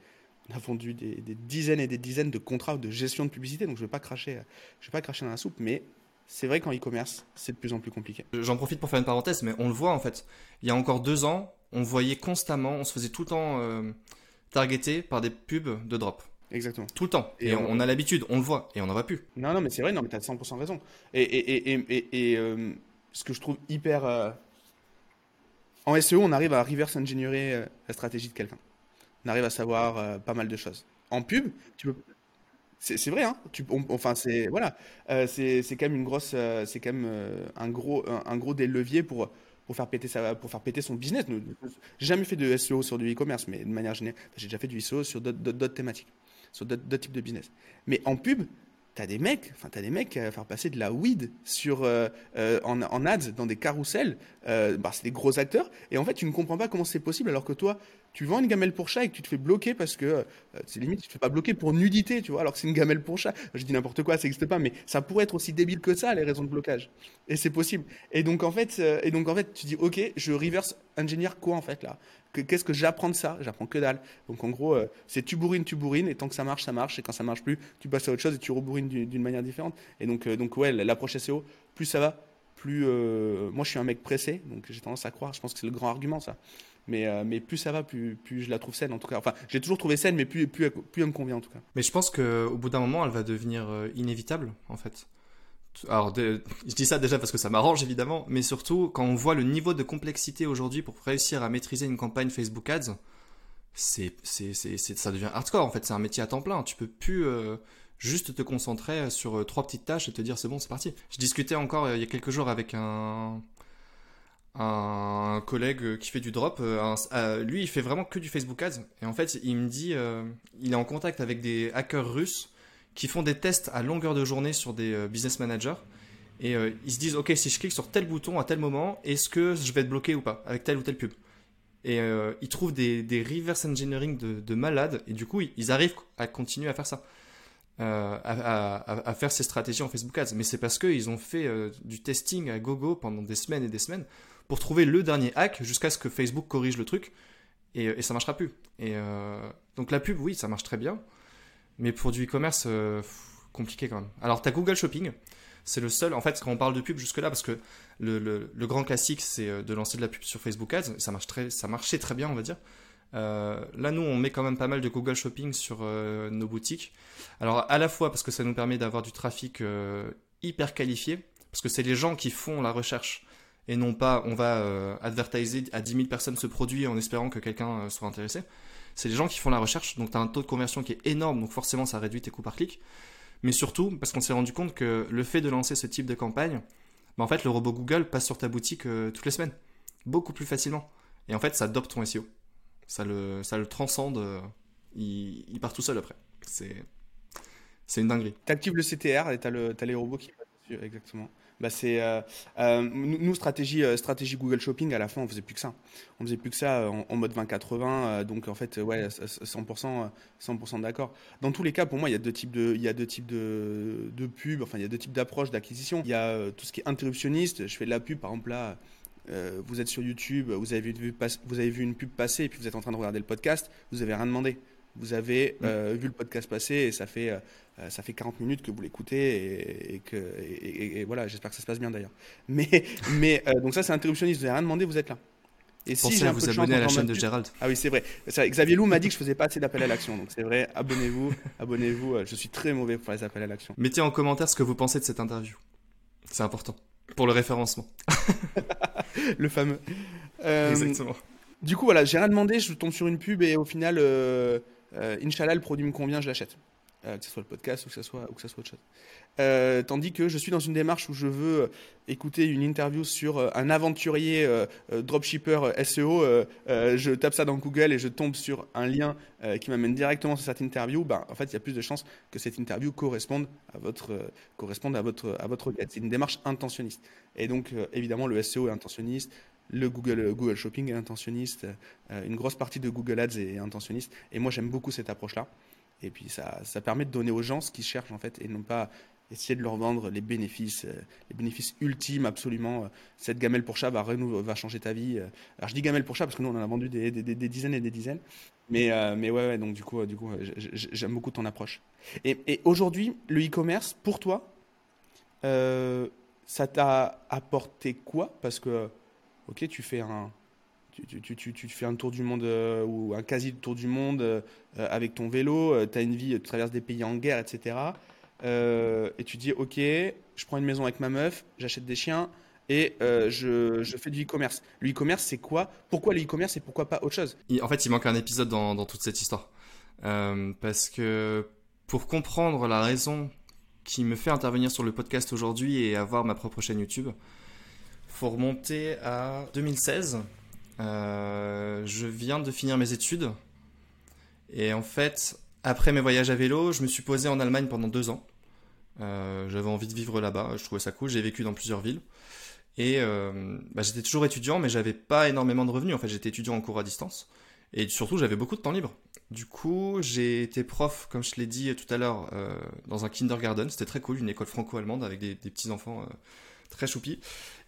on a vendu des, dizaines et des dizaines de contrats de gestion de publicité. Donc je ne vais pas cracher, vais pas cracher dans la soupe, mais c'est vrai qu'en e-commerce, c'est de plus en plus compliqué. J'en profite pour faire une parenthèse, mais on le voit en fait. Il y a encore deux ans, on voyait constamment, on se faisait tout le temps euh, targeter par des pubs de drop. Exactement. Tout le temps. Et, on, a l'habitude, on le voit, et on n'en va plus. Non, non, mais c'est vrai, non, mais tu as 100% raison. Et, et, et, et euh, ce que je trouve hyper. Euh, en SEO, on arrive à reverse engineer la stratégie de quelqu'un. On arrive à savoir pas mal de choses. En pub, tu peux c'est vrai, hein tu, enfin, c'est voilà, euh, c'est quand même une grosse, euh, c'est quand même euh, un gros, un, gros des leviers pour pour faire péter ça, pour faire péter son business. J'ai jamais fait de SEO sur du e-commerce, mais de manière générale, j'ai déjà fait du SEO sur d'autres thématiques, sur d'autres types de business. Mais en pub, T'as des mecs, enfin t'as des mecs à faire passer de la weed sur euh, euh, en, ads dans des carousels. Euh, bah, c'est des gros acteurs et en fait tu ne comprends pas comment c'est possible alors que toi tu vends une gamelle pour chat et que tu te fais bloquer parce que c'est limite tu te fais pas bloquer pour nudité tu vois alors que c'est une gamelle pour chat. Je dis n'importe quoi ça n'existe pas mais ça pourrait être aussi débile que ça les raisons de blocage et c'est possible. Et donc en fait et donc en fait tu dis ok je reverse engineer quoi en fait là? Qu'est-ce que j'apprends de ça? J'apprends que dalle. Donc en gros, euh, c'est tu bourrines, tu bourrines, et tant que ça marche, ça marche, et quand ça marche plus, tu passes à autre chose et tu rebourrines d'une manière différente. Et donc, euh, donc ouais, l'approche SEO, plus ça va, plus. Euh, moi, je suis un mec pressé, donc j'ai tendance à croire, je pense que c'est le grand argument, ça. Mais, mais plus ça va, plus, je la trouve saine, en tout cas. Enfin, j'ai toujours trouvé saine, mais plus, elle me convient, en tout cas. Mais je pense qu'au bout d'un moment, elle va devenir inévitable, en fait alors je dis ça déjà parce que ça m'arrange évidemment, mais surtout quand on voit le niveau de complexité aujourd'hui pour réussir à maîtriser une campagne Facebook Ads, c'est, ça devient hardcore en fait, c'est un métier à temps plein. Tu peux plus euh, juste te concentrer sur euh, trois petites tâches et te dire c'est bon, c'est parti. Je discutais encore euh, il y a quelques jours avec un, un collègue qui fait du drop. lui, il fait vraiment que du Facebook Ads et en fait, il me dit, il est en contact avec des hackers russes qui font des tests à longueur de journée sur des euh, business managers. Et euh, ils se disent, OK, si je clique sur tel bouton à tel moment, est-ce que je vais être bloqué ou pas avec telle ou telle pub? Et euh, ils trouvent des, reverse engineering de, de, malades. Et du coup, ils arrivent à continuer à faire ça. à, à, faire ces stratégies en Facebook Ads. Mais c'est parce qu'ils ont fait du testing à gogo pendant des semaines et des semaines pour trouver le dernier hack jusqu'à ce que Facebook corrige le truc. Et, et ça marchera plus. Et donc la pub, oui, ça marche très bien. Mais pour du e-commerce, euh, compliqué quand même. Alors, tu Google Shopping. C'est le seul, en fait, quand on parle de pub jusque-là, parce que le, grand classique, c'est euh, de lancer de la pub sur Facebook Ads. Ça, marche très, ça marchait très bien, on va dire. Euh, là, nous, on met quand même pas mal de Google Shopping sur nos boutiques. Alors, à la fois parce que ça nous permet d'avoir du trafic hyper qualifié, parce que c'est les gens qui font la recherche et non pas on va advertiser à 10 000 personnes ce produit en espérant que quelqu'un soit intéressé c'est les gens qui font la recherche, donc tu as un taux de conversion qui est énorme, donc forcément ça réduit tes coûts par clic. Mais surtout, parce qu'on s'est rendu compte que le fait de lancer ce type de campagne, bah en fait le robot Google passe sur ta boutique euh, toutes les semaines, beaucoup plus facilement. Et en fait ça adopte ton SEO. Ça le, ça le transcende, euh, il, part tout seul après. C'est, une dinguerie. Tu actives le CTR et tu as, les robots qui passent dessus, exactement. Bah c'est euh, euh, nous stratégie euh, stratégie Google Shopping à la fin on faisait plus que ça. On faisait plus que ça en, mode 20-80 donc en fait ouais 100% 100% d'accord. Dans tous les cas pour moi il y a deux types de il y a deux types de, de pubs enfin il y a deux types d'approches d'acquisition. Il y a tout ce qui est interruptionniste je fais de la pub par exemple là vous êtes sur YouTube vous avez vu vous avez vu une pub passer et puis vous êtes en train de regarder le podcast vous avez rien demandé vous avez vu le podcast passer et ça fait euh, ça fait 40 minutes que vous l'écoutez et, que et, voilà, j'espère que ça se passe bien d'ailleurs. *laughs* Mais, mais euh, donc ça c'est interruptionniste, vous n'avez rien demandé, vous êtes là. Et Pensez si à vous abonner à la chaîne de Gérald. Ah oui, c'est vrai. Xavier Lou m'a dit que je faisais pas assez d'appels à l'action. Donc c'est vrai, abonnez-vous, *laughs* abonnez-vous. Euh, je suis très mauvais pour les appels à l'action. Mettez en commentaire ce que vous pensez de cette interview. C'est important. Pour le référencement. *laughs* le fameux. Exactement. Du coup, voilà, j'ai rien demandé, je tombe sur une pub et au final, Inch'Allah, le produit me convient, je l'achète. Euh, que ce soit le podcast ou que ce soit, ou que ce soit autre chose. Euh, tandis que je suis dans une démarche où je veux euh, écouter une interview sur un aventurier dropshipper SEO, je tape ça dans Google et je tombe sur un lien qui m'amène directement sur cette interview, ben, en fait, il y a plus de chances que cette interview corresponde à votre, corresponde à votre, à votre C'est une démarche intentionniste. Et donc, évidemment, le SEO est intentionniste, le Google, Google Shopping est intentionniste, une grosse partie de Google Ads est intentionniste. Et moi, j'aime beaucoup cette approche-là. Et puis ça, ça permet de donner aux gens ce qu'ils cherchent en fait et non pas essayer de leur vendre les bénéfices, euh, les bénéfices ultimes absolument. Cette gamelle pour chat va, va changer ta vie. Alors je dis gamelle pour chat parce que nous on en a vendu des, des, dizaines et des dizaines. Mais, mais ouais, donc du coup, du coup j'aime beaucoup ton approche. Et, aujourd'hui, le e-commerce, pour toi, euh, ça t'a apporté quoi? Parce que, ok, tu fais un, tu, fais un tour du monde euh, ou un quasi tour du monde euh, avec ton vélo, tu as une vie, tu traverses des pays en guerre, etc. et tu dis, ok, je prends une maison avec ma meuf, j'achète des chiens et je, fais du e-commerce. Le e-commerce, c'est quoi? Pourquoi le e-commerce et pourquoi pas autre chose? En fait, il manque un épisode dans toute cette histoire. parce que pour comprendre la raison qui me fait intervenir sur le podcast aujourd'hui et avoir ma propre chaîne YouTube, faut remonter à 2016. Euh, je viens de finir mes études et en fait, après mes voyages à vélo, je me suis posé en Allemagne pendant deux ans. Euh, j'avais envie de vivre là-bas, je trouvais ça cool. J'ai vécu dans plusieurs villes et euh, bah, j'étais toujours étudiant, mais j'avais pas énormément de revenus. En fait, j'étais étudiant en cours à distance et surtout j'avais beaucoup de temps libre. Du coup, j'ai été prof, comme je l'ai dit tout à l'heure, dans un kindergarten. C'était très cool, une école franco-allemande avec des, petits-enfants euh, très choupis.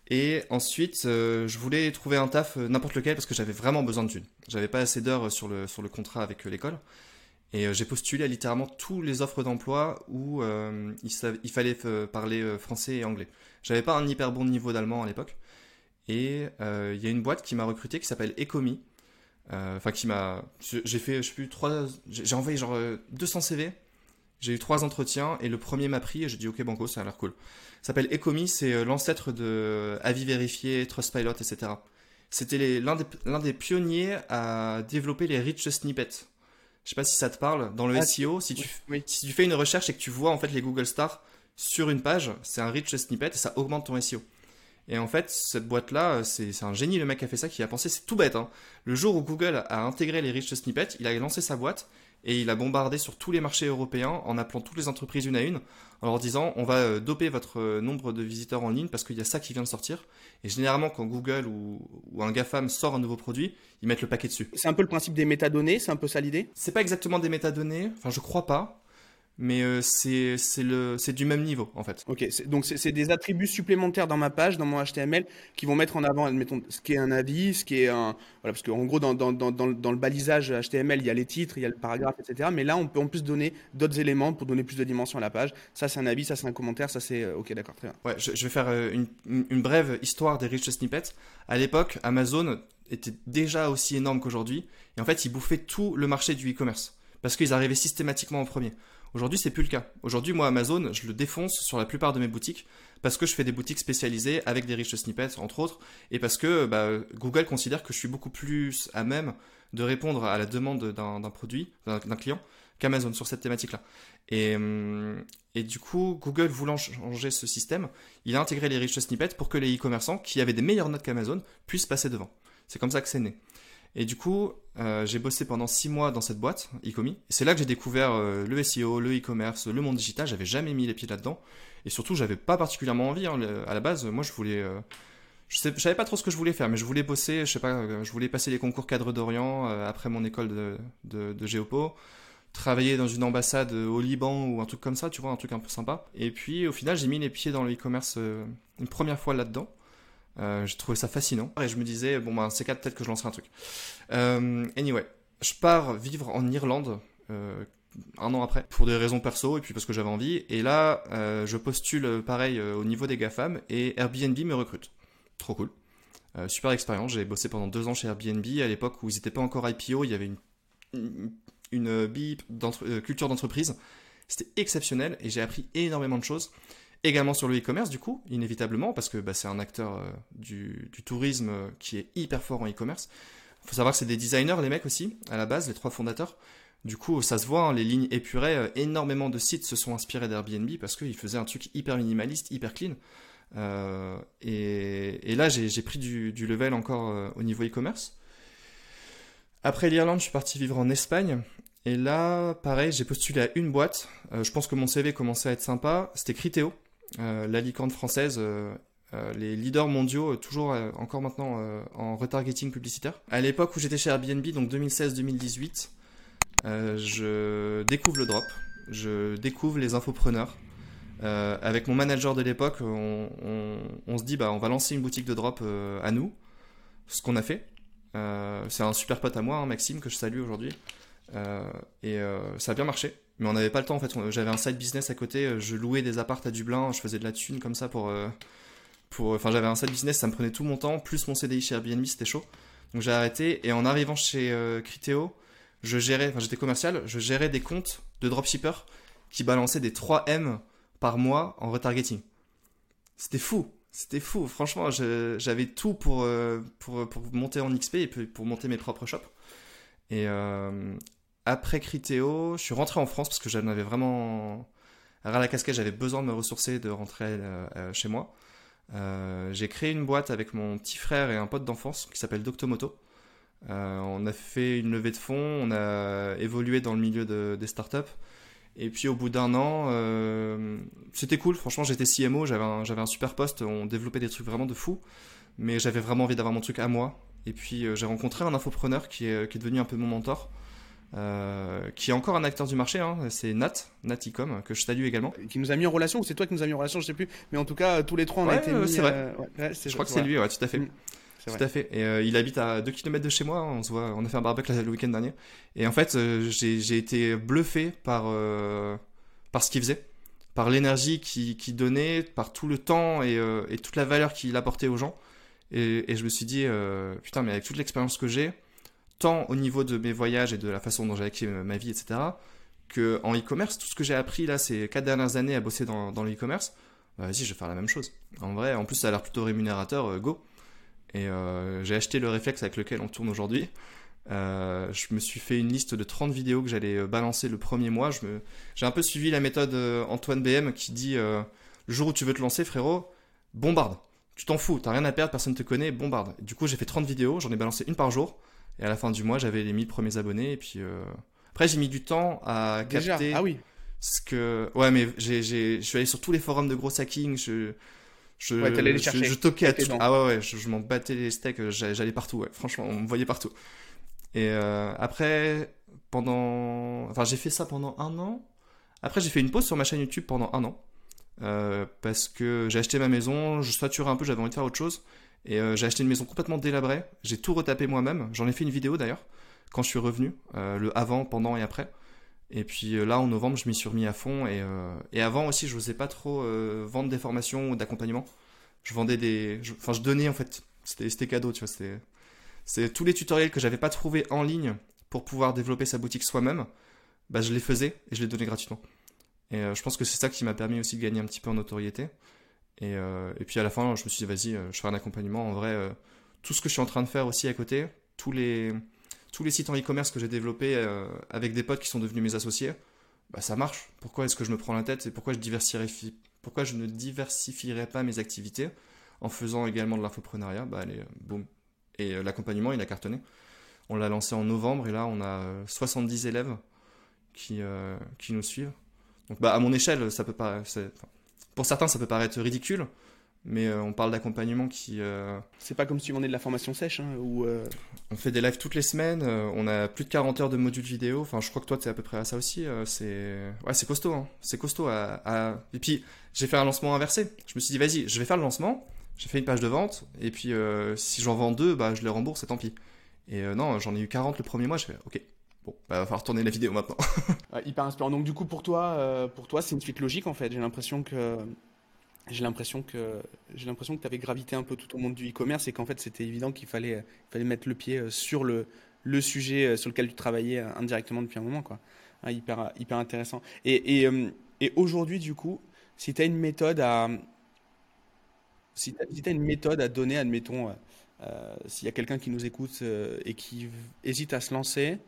Et ensuite, euh, je voulais trouver un taf, n'importe lequel, parce que j'avais vraiment besoin de thunes. J'avais pas assez d'heures sur le, sur le contrat avec l'école. Et j'ai postulé à littéralement toutes les offres d'emploi où il, il, fallait parler français et anglais. J'avais pas un hyper bon niveau d'allemand à l'époque. Et il y a une boîte qui m'a recruté qui s'appelle Ecomi euh, enfin, qui m'a. J'ai fait, je sais plus, trois. J'ai envoyé genre 200 euh, CV. J'ai eu trois entretiens et le premier m'a pris et j'ai dit ok banco ça a l'air cool. Ça s'appelle Ecomi, c'est euh, l'ancêtre de Avis Vérifié, Trustpilot, etc. C'était l'un des, des, pionniers à développer les rich snippets. Je sais pas si ça te parle. Dans le ah, SEO, si tu, si tu fais une recherche et que tu vois en fait les Google Stars sur une page, c'est un rich snippet et ça augmente ton SEO. Et en fait, cette boîte-là, c'est un génie le mec qui a fait ça, qui a pensé, c'est tout bête. Hein. Le jour où Google a intégré les rich snippets, il a lancé sa boîte et il a bombardé sur tous les marchés européens en appelant toutes les entreprises une à une, en leur disant on va euh, doper votre euh, nombre de visiteurs en ligne parce qu'il y a ça qui vient de sortir. Et généralement, quand Google ou, ou un GAFAM sort un nouveau produit, ils mettent le paquet dessus. C'est un peu le principe des métadonnées, c'est un peu ça l'idée? C'est pas exactement des métadonnées, enfin je crois pas mais euh, c'est c'est du même niveau en fait. Ok, donc c'est des attributs supplémentaires dans ma page, dans mon HTML, qui vont mettre en avant, admettons, ce qui est un avis, ce qui est un voilà, parce qu'en gros dans, dans, dans, dans, le balisage HTML, il y a les titres, il y a le paragraphe, etc. Mais là, on peut en plus donner d'autres éléments pour donner plus de dimension à la page. Ça, c'est un avis, ça, c'est un commentaire, ça, c'est euh, ok, d'accord, très bien. Ouais, je, je vais faire euh, une, une, brève histoire des rich snippets. À l'époque, Amazon était déjà aussi énorme qu'aujourd'hui, et en fait, ils bouffaient tout le marché du e-commerce parce qu'ils arrivaient systématiquement en premier. Aujourd'hui, c'est plus le cas. Aujourd'hui, moi, Amazon, je le défonce sur la plupart de mes boutiques parce que je fais des boutiques spécialisées avec des rich snippets, entre autres, et parce que bah, Google considère que je suis beaucoup plus à même de répondre à la demande d'un produit, d'un client, qu'Amazon sur cette thématique-là. Et, hum, et, du coup, Google voulant changer ce système, il a intégré les rich snippets pour que les e-commerçants qui avaient des meilleures notes qu'Amazon puissent passer devant. C'est comme ça que c'est né. Et du coup, euh, j'ai bossé pendant six mois dans cette boîte, Ecomi. C'est là que j'ai découvert euh, le SEO, le e-commerce, le monde digital. J'avais jamais mis les pieds là-dedans. Et surtout, j'avais pas particulièrement envie. Hein, à la base, moi, je voulais. Euh, je, savais pas trop ce que je voulais faire, mais je voulais bosser. Je sais pas. Je voulais passer les concours cadre d'Orient après mon école de, de, de géopo travailler dans une ambassade au Liban ou un truc comme ça, tu vois, un truc un peu sympa. Et puis au final, j'ai mis les pieds dans le e-commerce une première fois là-dedans. Euh, j'ai trouvé ça fascinant et je me disais bon ben c'est quatre peut-être que je lancerai un truc. Euh, anyway, je pars vivre en Irlande euh, un an après pour des raisons perso et puis parce que j'avais envie et là euh, je postule pareil au niveau des GAFAM et Airbnb me recrute. Trop cool. super expérience, j'ai bossé pendant deux ans chez Airbnb à l'époque où ils n'étaient pas encore IPO, il y avait une, une, culture d'entreprise. C'était exceptionnel et j'ai appris énormément de choses. Également sur le e-commerce, du coup, inévitablement, parce que bah, c'est un acteur euh, du, tourisme euh, qui est hyper fort en e-commerce. Il faut savoir que c'est des designers, les mecs aussi, à la base, les trois fondateurs. Du coup, ça se voit, hein, les lignes épurées, euh, énormément de sites se sont inspirés d'Airbnb parce qu'ils faisaient un truc hyper minimaliste, hyper clean. et, là, j'ai pris du, level encore au niveau e-commerce. Après l'Irlande, je suis parti vivre en Espagne. Et là, pareil, j'ai postulé à une boîte. je pense que mon CV commençait à être sympa. C'était Criteo. Euh, la licorne française, euh, euh, les leaders mondiaux, toujours encore maintenant en retargeting publicitaire. À l'époque où j'étais chez Airbnb, donc 2016-2018, je découvre le drop, je découvre les infopreneurs. avec mon manager de l'époque, on, on, se dit bah on va lancer une boutique de drop à nous, ce qu'on a fait. c'est un super pote à moi, hein, Maxime, que je salue aujourd'hui. et ça a bien marché mais on n'avait pas le temps en fait. J'avais un side business à côté, euh, je louais des appartes à Dublin, je faisais de la thune comme ça pour. Euh, pour enfin, j'avais un side business, ça me prenait tout mon temps, plus mon CDI chez Airbnb, c'était chaud. Donc j'ai arrêté et en arrivant chez euh, Criteo, je gérais, enfin j'étais commercial, je gérais des comptes de dropshippers qui balançaient des 3M par mois en retargeting. C'était fou, c'était fou. Franchement, j'avais tout pour, pour, pour, monter en XP et pour monter mes propres shops. Et, après Criteo, je suis rentré en France parce que j'en avais vraiment à la casquette, j'avais besoin de me ressourcer, de rentrer euh, euh, chez moi. Euh, j'ai créé une boîte avec mon petit frère et un pote d'enfance qui s'appelle Doctomoto. on a fait une levée de fonds, on a évolué dans le milieu des startups. Et puis au bout d'un an, c'était cool. Franchement, j'étais CMO, j'avais un, super poste, on développait des trucs vraiment de fou. Mais j'avais vraiment envie d'avoir mon truc à moi. Et puis j'ai rencontré un infopreneur qui est devenu un peu mon mentor. Euh, qui est encore un acteur du marché, hein, c'est Nat, Naticom, que je salue également. Qui nous a mis en relation, ou c'est toi qui nous a mis en relation, je sais plus, mais en tout cas, tous les trois, on a été mis. C'est vrai. Euh, je crois que c'est lui, ouais, tout à fait. Mm, tout à fait. Et euh, il habite à 2 km de chez moi, on se voit, on a fait un barbecue le week-end dernier. Et en fait, j'ai été bluffé par, par ce qu'il faisait, par l'énergie qu'il donnait, par tout le temps et, et toute la valeur qu'il apportait aux gens. Et, et, je me suis dit, putain, mais avec toute l'expérience que j'ai, tant au niveau de mes voyages et de la façon dont j'ai acquis ma vie, etc., que en e-commerce, tout ce que j'ai appris là ces quatre dernières années à bosser dans, le e-commerce, bah, vas-y, je vais faire la même chose. En vrai, en plus, ça a l'air plutôt rémunérateur, euh, go. Et euh, j'ai acheté le réflexe avec lequel on tourne aujourd'hui. Euh, je me suis fait une liste de 30 vidéos que j'allais balancer le premier mois. Je me... J'ai un peu suivi la méthode Antoine BM qui dit le jour où tu veux te lancer, frérot, bombarde. Tu t'en fous, t'as rien à perdre, personne te connaît, bombarde. Du coup, j'ai fait 30 vidéos, j'en ai balancé une par jour. Et à la fin du mois, j'avais les 1000 premiers abonnés. Et puis euh, après, j'ai mis du temps à capter. Ah oui. Ce que ouais, mais j'ai, j'ai, je suis allé sur tous les forums de gros hacking. Je je, ouais, les chercher. je, je toquais à tout. Ah ouais, ouais, je, m'en battais les steaks. J'allais partout. Ouais. Franchement, on me voyait partout. Et euh, après, pendant, enfin, j'ai fait ça pendant un an. Après, j'ai fait une pause sur ma chaîne YouTube pendant un an. Euh, parce que j'ai acheté ma maison, je saturais un peu, j'avais envie de faire autre chose. Et euh, j'ai acheté une maison complètement délabrée. J'ai tout retapé moi-même. J'en ai fait une vidéo d'ailleurs quand je suis revenu, euh, le avant, pendant et après. Et puis euh, là, en novembre, je m'y suis remis à fond. Et, avant aussi, je n'osais pas trop vendre des formations ou d'accompagnement. Je vendais des. Enfin, je, donnais en fait. C'était cadeau, tu vois. C'était tous les tutoriels que j'avais pas trouvé en ligne pour pouvoir développer sa boutique soi-même. Bah, je les faisais et je les donnais gratuitement. Et je pense que c'est ça qui m'a permis aussi de gagner un petit peu en notoriété. Et, euh, et, puis à la fin, je me suis dit, vas-y, euh, je ferai un accompagnement. En vrai, euh, tout ce que je suis en train de faire aussi à côté, tous les, tous les sites en e-commerce que j'ai développés avec des potes qui sont devenus mes associés, bah, ça marche. Pourquoi est-ce que je me prends la tête? Et pourquoi je, diversifie, pourquoi je ne diversifierais pas mes activités en faisant également de l'infoprenariat? Bah, allez, boum. Et l'accompagnement, il a cartonné. On l'a lancé en novembre et là, on a 70 élèves qui, qui nous suivent. Donc, bah, à mon échelle, ça peut pas. Pour certains, ça peut paraître ridicule, mais euh, on parle d'accompagnement qui. Euh, c'est pas comme si on est de la formation sèche, hein, ou. Euh, on fait des lives toutes les semaines, on a plus de 40 heures de modules vidéo. Enfin, je crois que toi, tu es à peu près à ça aussi. c'est ouais, c'est costaud, hein. c'est costaud. À, Et puis, j'ai fait un lancement inversé. Je me suis dit, vas-y, je vais faire le lancement. J'ai fait une page de vente, et puis si j'en vends deux, bah, je les rembourse, et tant pis. Et non, j'en ai eu 40 le premier mois, je fais, ok, Bon, bah, va falloir tourner la vidéo maintenant. *laughs* hyper inspirant. Donc du coup pour toi, euh, pour toi c'est une suite logique en fait. J'ai l'impression que j'ai l'impression que j'ai l'impression que tu avais gravité un peu tout au monde du e-commerce et qu'en fait c'était évident qu'il fallait fallait mettre le pied euh, sur le le sujet euh, sur lequel tu travaillais indirectement depuis un moment quoi. Ah, hyper hyper intéressant. Et et, et aujourd'hui du coup, si tu as une méthode à si tu as, une méthode à donner, admettons s'il y a quelqu'un qui nous écoute et qui hésite à se lancer,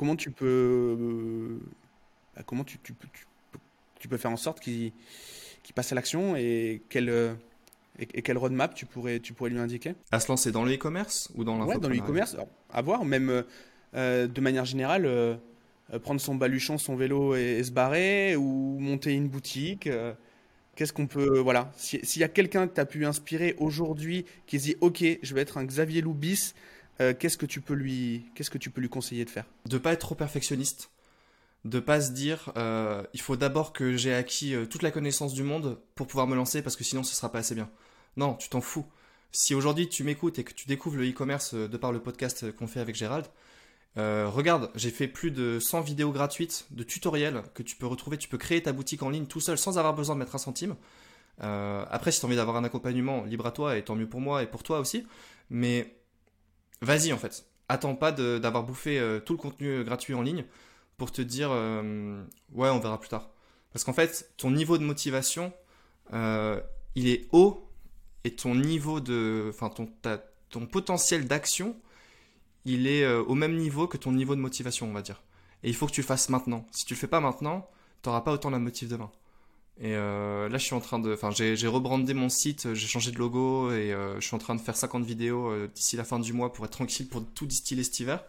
comment tu peux, euh, bah, comment tu, tu, tu, peux faire en sorte qu'il passe à l'action et quel, euh, et, roadmap tu pourrais, tu pourrais lui indiquer? À se lancer dans le e-commerce ou dans Ouais, dans le e-commerce, à voir, même euh, de manière générale, prendre son baluchon, son vélo et, se barrer ou monter une boutique. Qu'est-ce qu'on peut. Voilà. S'il y a quelqu'un que tu as pu inspirer aujourd'hui qui se dit Ok, je vais être un Xavier Loubis, euh, qu'est-ce que tu peux lui, qu'est-ce que tu peux lui conseiller de faire? De pas être trop perfectionniste, de pas se dire, euh, il faut d'abord que j'ai acquis euh, toute la connaissance du monde pour pouvoir me lancer, parce que sinon ce sera pas assez bien. Non, tu t'en fous. Si aujourd'hui tu m'écoutes et que tu découvres le e-commerce de par le podcast qu'on fait avec Gérald, regarde, j'ai fait plus de 100 vidéos gratuites de tutoriels que tu peux retrouver. Tu peux créer ta boutique en ligne tout seul sans avoir besoin de mettre un centime. après, si tu as envie d'avoir un accompagnement, libre à toi et tant mieux pour moi et pour toi aussi. Mais vas-y en fait. Attends pas d'avoir bouffé euh, tout le contenu euh, gratuit en ligne pour te dire euh, ouais on verra plus tard. Parce qu'en fait ton niveau de motivation il est haut et ton niveau de ton potentiel d'action il est au même niveau que ton niveau de motivation on va dire. Et il faut que tu le fasses maintenant. Si tu le fais pas maintenant, tu n'auras pas autant la motive demain. Et euh, là, je suis en train de. Enfin, j'ai rebrandé mon site, j'ai changé de logo et euh, je suis en train de faire 50 vidéos euh, d'ici la fin du mois pour être tranquille pour tout distiller cet hiver.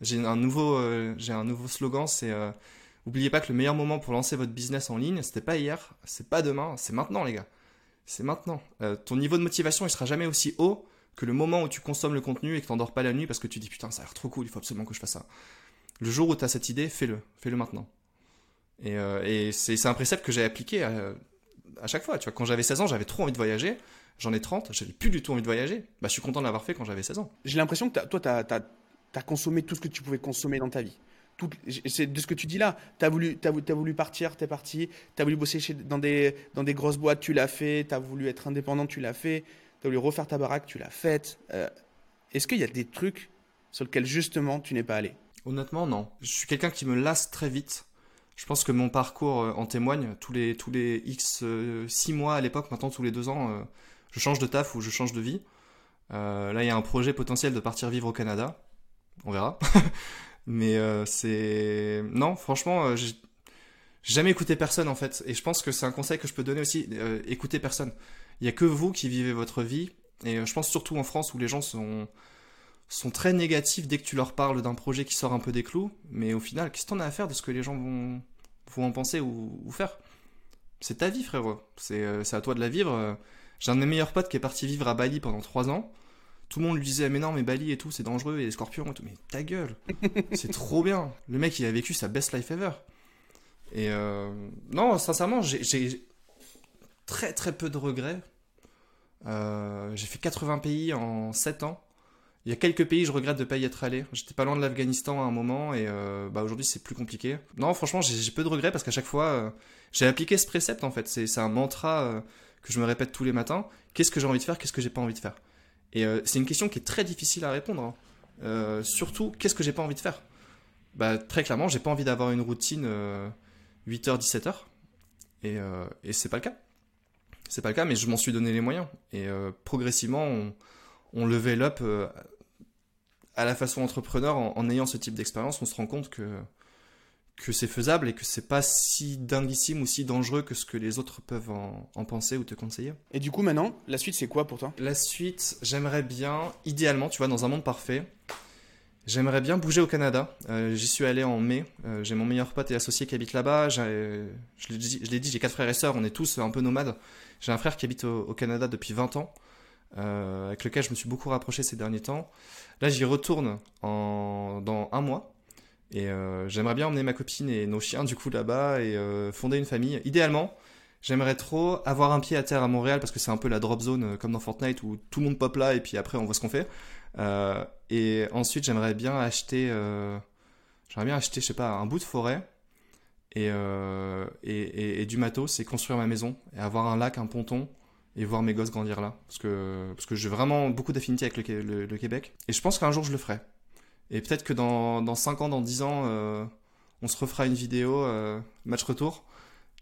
J'ai un nouveau, j'ai un nouveau slogan, c'est Oubliez pas que le meilleur moment pour lancer votre business en ligne, c'était pas hier, c'est pas demain, c'est maintenant, les gars. C'est maintenant. ton niveau de motivation, il sera jamais aussi haut que le moment où tu consommes le contenu et que t'endors pas la nuit parce que tu dis putain, ça a l'air trop cool, il faut absolument que je fasse ça. Le jour où tu as cette idée, fais-le. Fais-le maintenant. Et, euh, et c'est un précepte que j'ai appliqué à, à, chaque fois. Tu vois, quand j'avais 16 ans, j'avais trop envie de voyager. J'en ai 30, j'avais plus du tout envie de voyager. Bah, je suis content de l'avoir fait quand j'avais 16 ans. J'ai l'impression que toi, tu as, as, consommé tout ce que tu pouvais consommer dans ta vie. C'est de ce que tu dis là. Tu as voulu, as, as voulu partir, tu es parti. Tu as voulu bosser chez, dans, des, dans des grosses boîtes, tu l'as fait. Tu as voulu être indépendant, tu l'as fait. Tu as voulu refaire ta baraque, tu l'as faite. Euh, est-ce qu'il y a des trucs sur lesquels justement tu n'es pas allé? Honnêtement, non. Je suis quelqu'un qui me lasse très vite. Je pense que mon parcours euh, en témoigne. Tous les, tous les X 6 euh, mois à l'époque, maintenant tous les 2 ans, euh, je change de taf ou je change de vie. là, il y a un projet potentiel de partir vivre au Canada. On verra. *laughs* Mais c'est. Non, franchement, j'ai jamais écouté personne en fait. Et je pense que c'est un conseil que je peux donner aussi. écoutez personne. Il n'y a que vous qui vivez votre vie. Et je pense surtout en France où les gens sont sont très négatifs dès que tu leur parles d'un projet qui sort un peu des clous. Mais au final, qu'est-ce que t'en as à faire de ce que les gens vont, vont en penser ou, faire? C'est ta vie, frérot. Euh, c'est à toi de la vivre. J'ai un de mes meilleurs potes qui est parti vivre à Bali pendant 3 ans. Tout le monde lui disait mais non mais Bali et tout c'est dangereux et les scorpions et tout mais ta gueule *laughs* c'est trop bien le mec il a vécu sa best life ever et euh, non sincèrement j'ai très très peu de regrets euh, j'ai fait 80 pays en 7 ans il y a quelques pays, je regrette de pas y être allé. J'étais pas loin de l'Afghanistan à un moment et euh, bah aujourd'hui c'est plus compliqué. Non, franchement, j'ai peu de regrets parce qu'à chaque fois, euh, j'ai appliqué ce précepte en fait. C'est un mantra euh, que je me répète tous les matins. Qu'est-ce que j'ai envie de faire? Qu'est-ce que j'ai pas envie de faire? Et c'est une question qui est très difficile à répondre. Hein. surtout, qu'est-ce que j'ai pas envie de faire? Bah très clairement, j'ai pas envie d'avoir une routine 8h 17h et, et c'est pas le cas. C'est pas le cas, mais je m'en suis donné les moyens et progressivement on, on level up à la façon entrepreneur, en, ayant ce type d'expérience, on se rend compte que, que c'est faisable et que c'est pas si dinguissime ou si dangereux que ce que les autres peuvent en, penser ou te conseiller. Et du coup, maintenant, la suite, c'est quoi pour toi? La suite, j'aimerais bien, idéalement, tu vois, dans un monde parfait, j'aimerais bien bouger au Canada. Euh, j'y suis allé en mai. Euh, j'ai mon meilleur pote et associé qui habite là-bas. Je l'ai dit, j'ai quatre frères et sœurs, on est tous un peu nomades. J'ai un frère qui habite au, Canada depuis 20 ans. Euh, avec lequel je me suis beaucoup rapproché ces derniers temps. Là, j'y retourne en, dans un mois. Et euh, j'aimerais bien emmener ma copine et nos chiens du coup là-bas et euh, fonder une famille. Idéalement, j'aimerais trop avoir un pied à terre à Montréal parce que c'est un peu la drop zone comme dans Fortnite où tout le monde pop là et puis après on voit ce qu'on fait. et ensuite, j'aimerais bien acheter, j'aimerais bien acheter, je sais pas, un bout de forêt et, et, et du matos et construire ma maison et avoir un lac, un ponton et voir mes gosses grandir là. Parce que, parce que j'ai vraiment beaucoup d'affinité avec le, Québec. Et je pense qu'un jour je le ferai. Et peut-être que dans, dans 5 ans, dans 10 ans, euh, on se refera une vidéo, euh, match retour.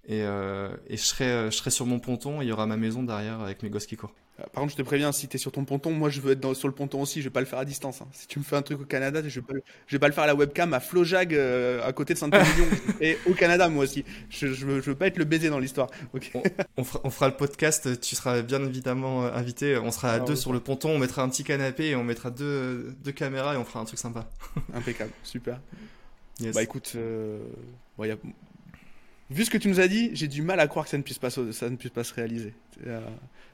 Et, euh, et je, serai, je serai sur mon ponton et il y aura ma maison derrière avec mes gosses qui courent. Euh, par contre, je te préviens, si tu es sur ton ponton, moi je veux être sur le ponton aussi, je vais pas le faire à distance. Hein. Si tu me fais un truc au Canada, je vais pas, vais pas le faire à la webcam à Flojag euh, à côté de Saint-Émilion *laughs* et au Canada moi aussi. Je, je, veux, pas être le baiser dans l'histoire. On, fera, le podcast, tu seras bien évidemment euh, invité. On sera à ah deux sur le ponton, on mettra un petit canapé et on mettra deux, deux caméras et on fera un truc sympa. Impeccable, super. Bah écoute, vu ce que tu nous as dit, j'ai du mal à croire que ça ne puisse pas, ça ne puisse pas se réaliser. Euh,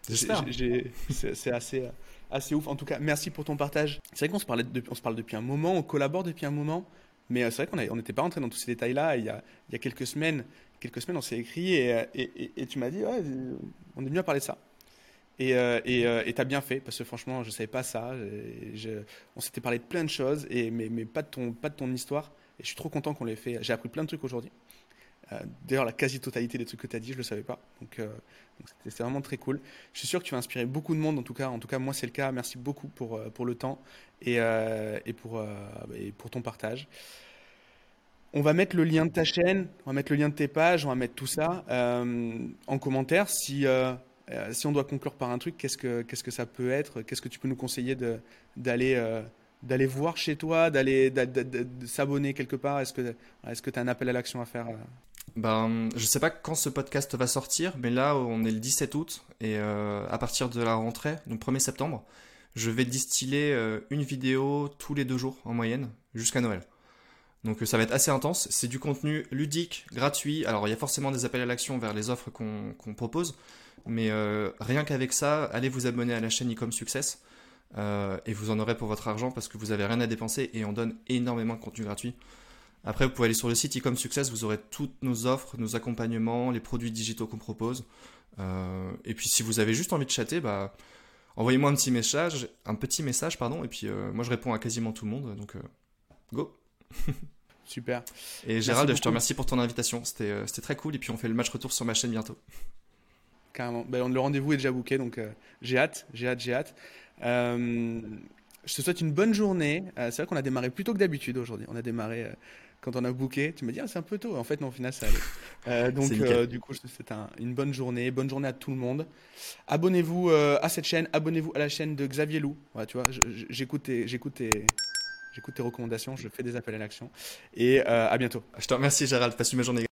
c'est assez, assez ouf. En tout cas, merci pour ton partage. C'est vrai qu'on se, parlait on se parle depuis un moment, on collabore depuis un moment, mais euh, c'est vrai qu'on n'était pas rentré dans tous ces détails-là. Il, il, y a quelques semaines, quelques semaines on s'est écrit et, et, tu m'as dit, ouais, on est mieux à parler de ça. Et euh, tu as bien fait, parce que franchement, je ne savais pas ça. on s'était parlé de plein de choses, et, mais, mais pas, de ton, pas de ton histoire. Et je suis trop content qu'on l'ait fait. J'ai appris plein de trucs aujourd'hui. Euh, d'ailleurs, la quasi-totalité des trucs que tu as dit, je ne le savais pas. Donc, euh, c'était vraiment très cool. Je suis sûr que tu vas inspirer beaucoup de monde, en tout cas. En tout cas, moi, c'est le cas. Merci beaucoup pour, euh, le temps et, pour, ton partage. On va mettre le lien de ta chaîne, on va mettre le lien de tes pages, on va mettre tout ça en commentaire. Si, on doit conclure par un truc, qu'est-ce que, ça peut être? Qu'est-ce que tu peux nous conseiller d'aller voir chez toi, d'aller s'abonner quelque part? Est-ce que est-ce que tu as un appel à l'action à faire ben, je sais pas quand ce podcast va sortir, mais là, on est le 17 août, et euh, à partir de la rentrée, donc 1er septembre, je vais distiller euh, une vidéo tous les deux jours en moyenne, jusqu'à Noël. Donc ça va être assez intense, c'est du contenu ludique, gratuit, alors il y a forcément des appels à l'action vers les offres qu'on propose, mais euh, rien qu'avec ça, allez vous abonner à la chaîne Ecom Success, et vous en aurez pour votre argent parce que vous avez rien à dépenser et on donne énormément de contenu gratuit. Après, vous pouvez aller sur le site Ecom Success, vous aurez toutes nos offres, nos accompagnements, les produits digitaux qu'on propose. Euh, et puis, si vous avez juste envie de chatter, bah, envoyez-moi un petit message, un petit message, pardon. Et puis, euh, moi, je réponds à quasiment tout le monde. Donc, euh, go. *laughs* Super. Et Gérald, je te remercie pour ton invitation. C'était très cool. Et puis, on fait le match retour sur ma chaîne bientôt. Carrément. Ben, le rendez-vous est déjà booké, donc j'ai hâte, j'ai hâte, j'ai hâte. je te souhaite une bonne journée. c'est vrai qu'on a démarré plus tôt que d'habitude aujourd'hui. On a démarré quand on a booké, tu me dis ah, c'est un peu tôt. En fait, non, au final, ça allait. *laughs* Euh, donc, euh, du coup, c'est un, une bonne journée. Bonne journée à tout le monde. Abonnez-vous euh, à cette chaîne. Abonnez-vous à la chaîne de Xavier Lou. tu vois, j'écoute tes, j'écoute tes, recommandations. Je fais des appels à l'action. Et à bientôt. Je te remercie, Gérald. Passe une bonne journée.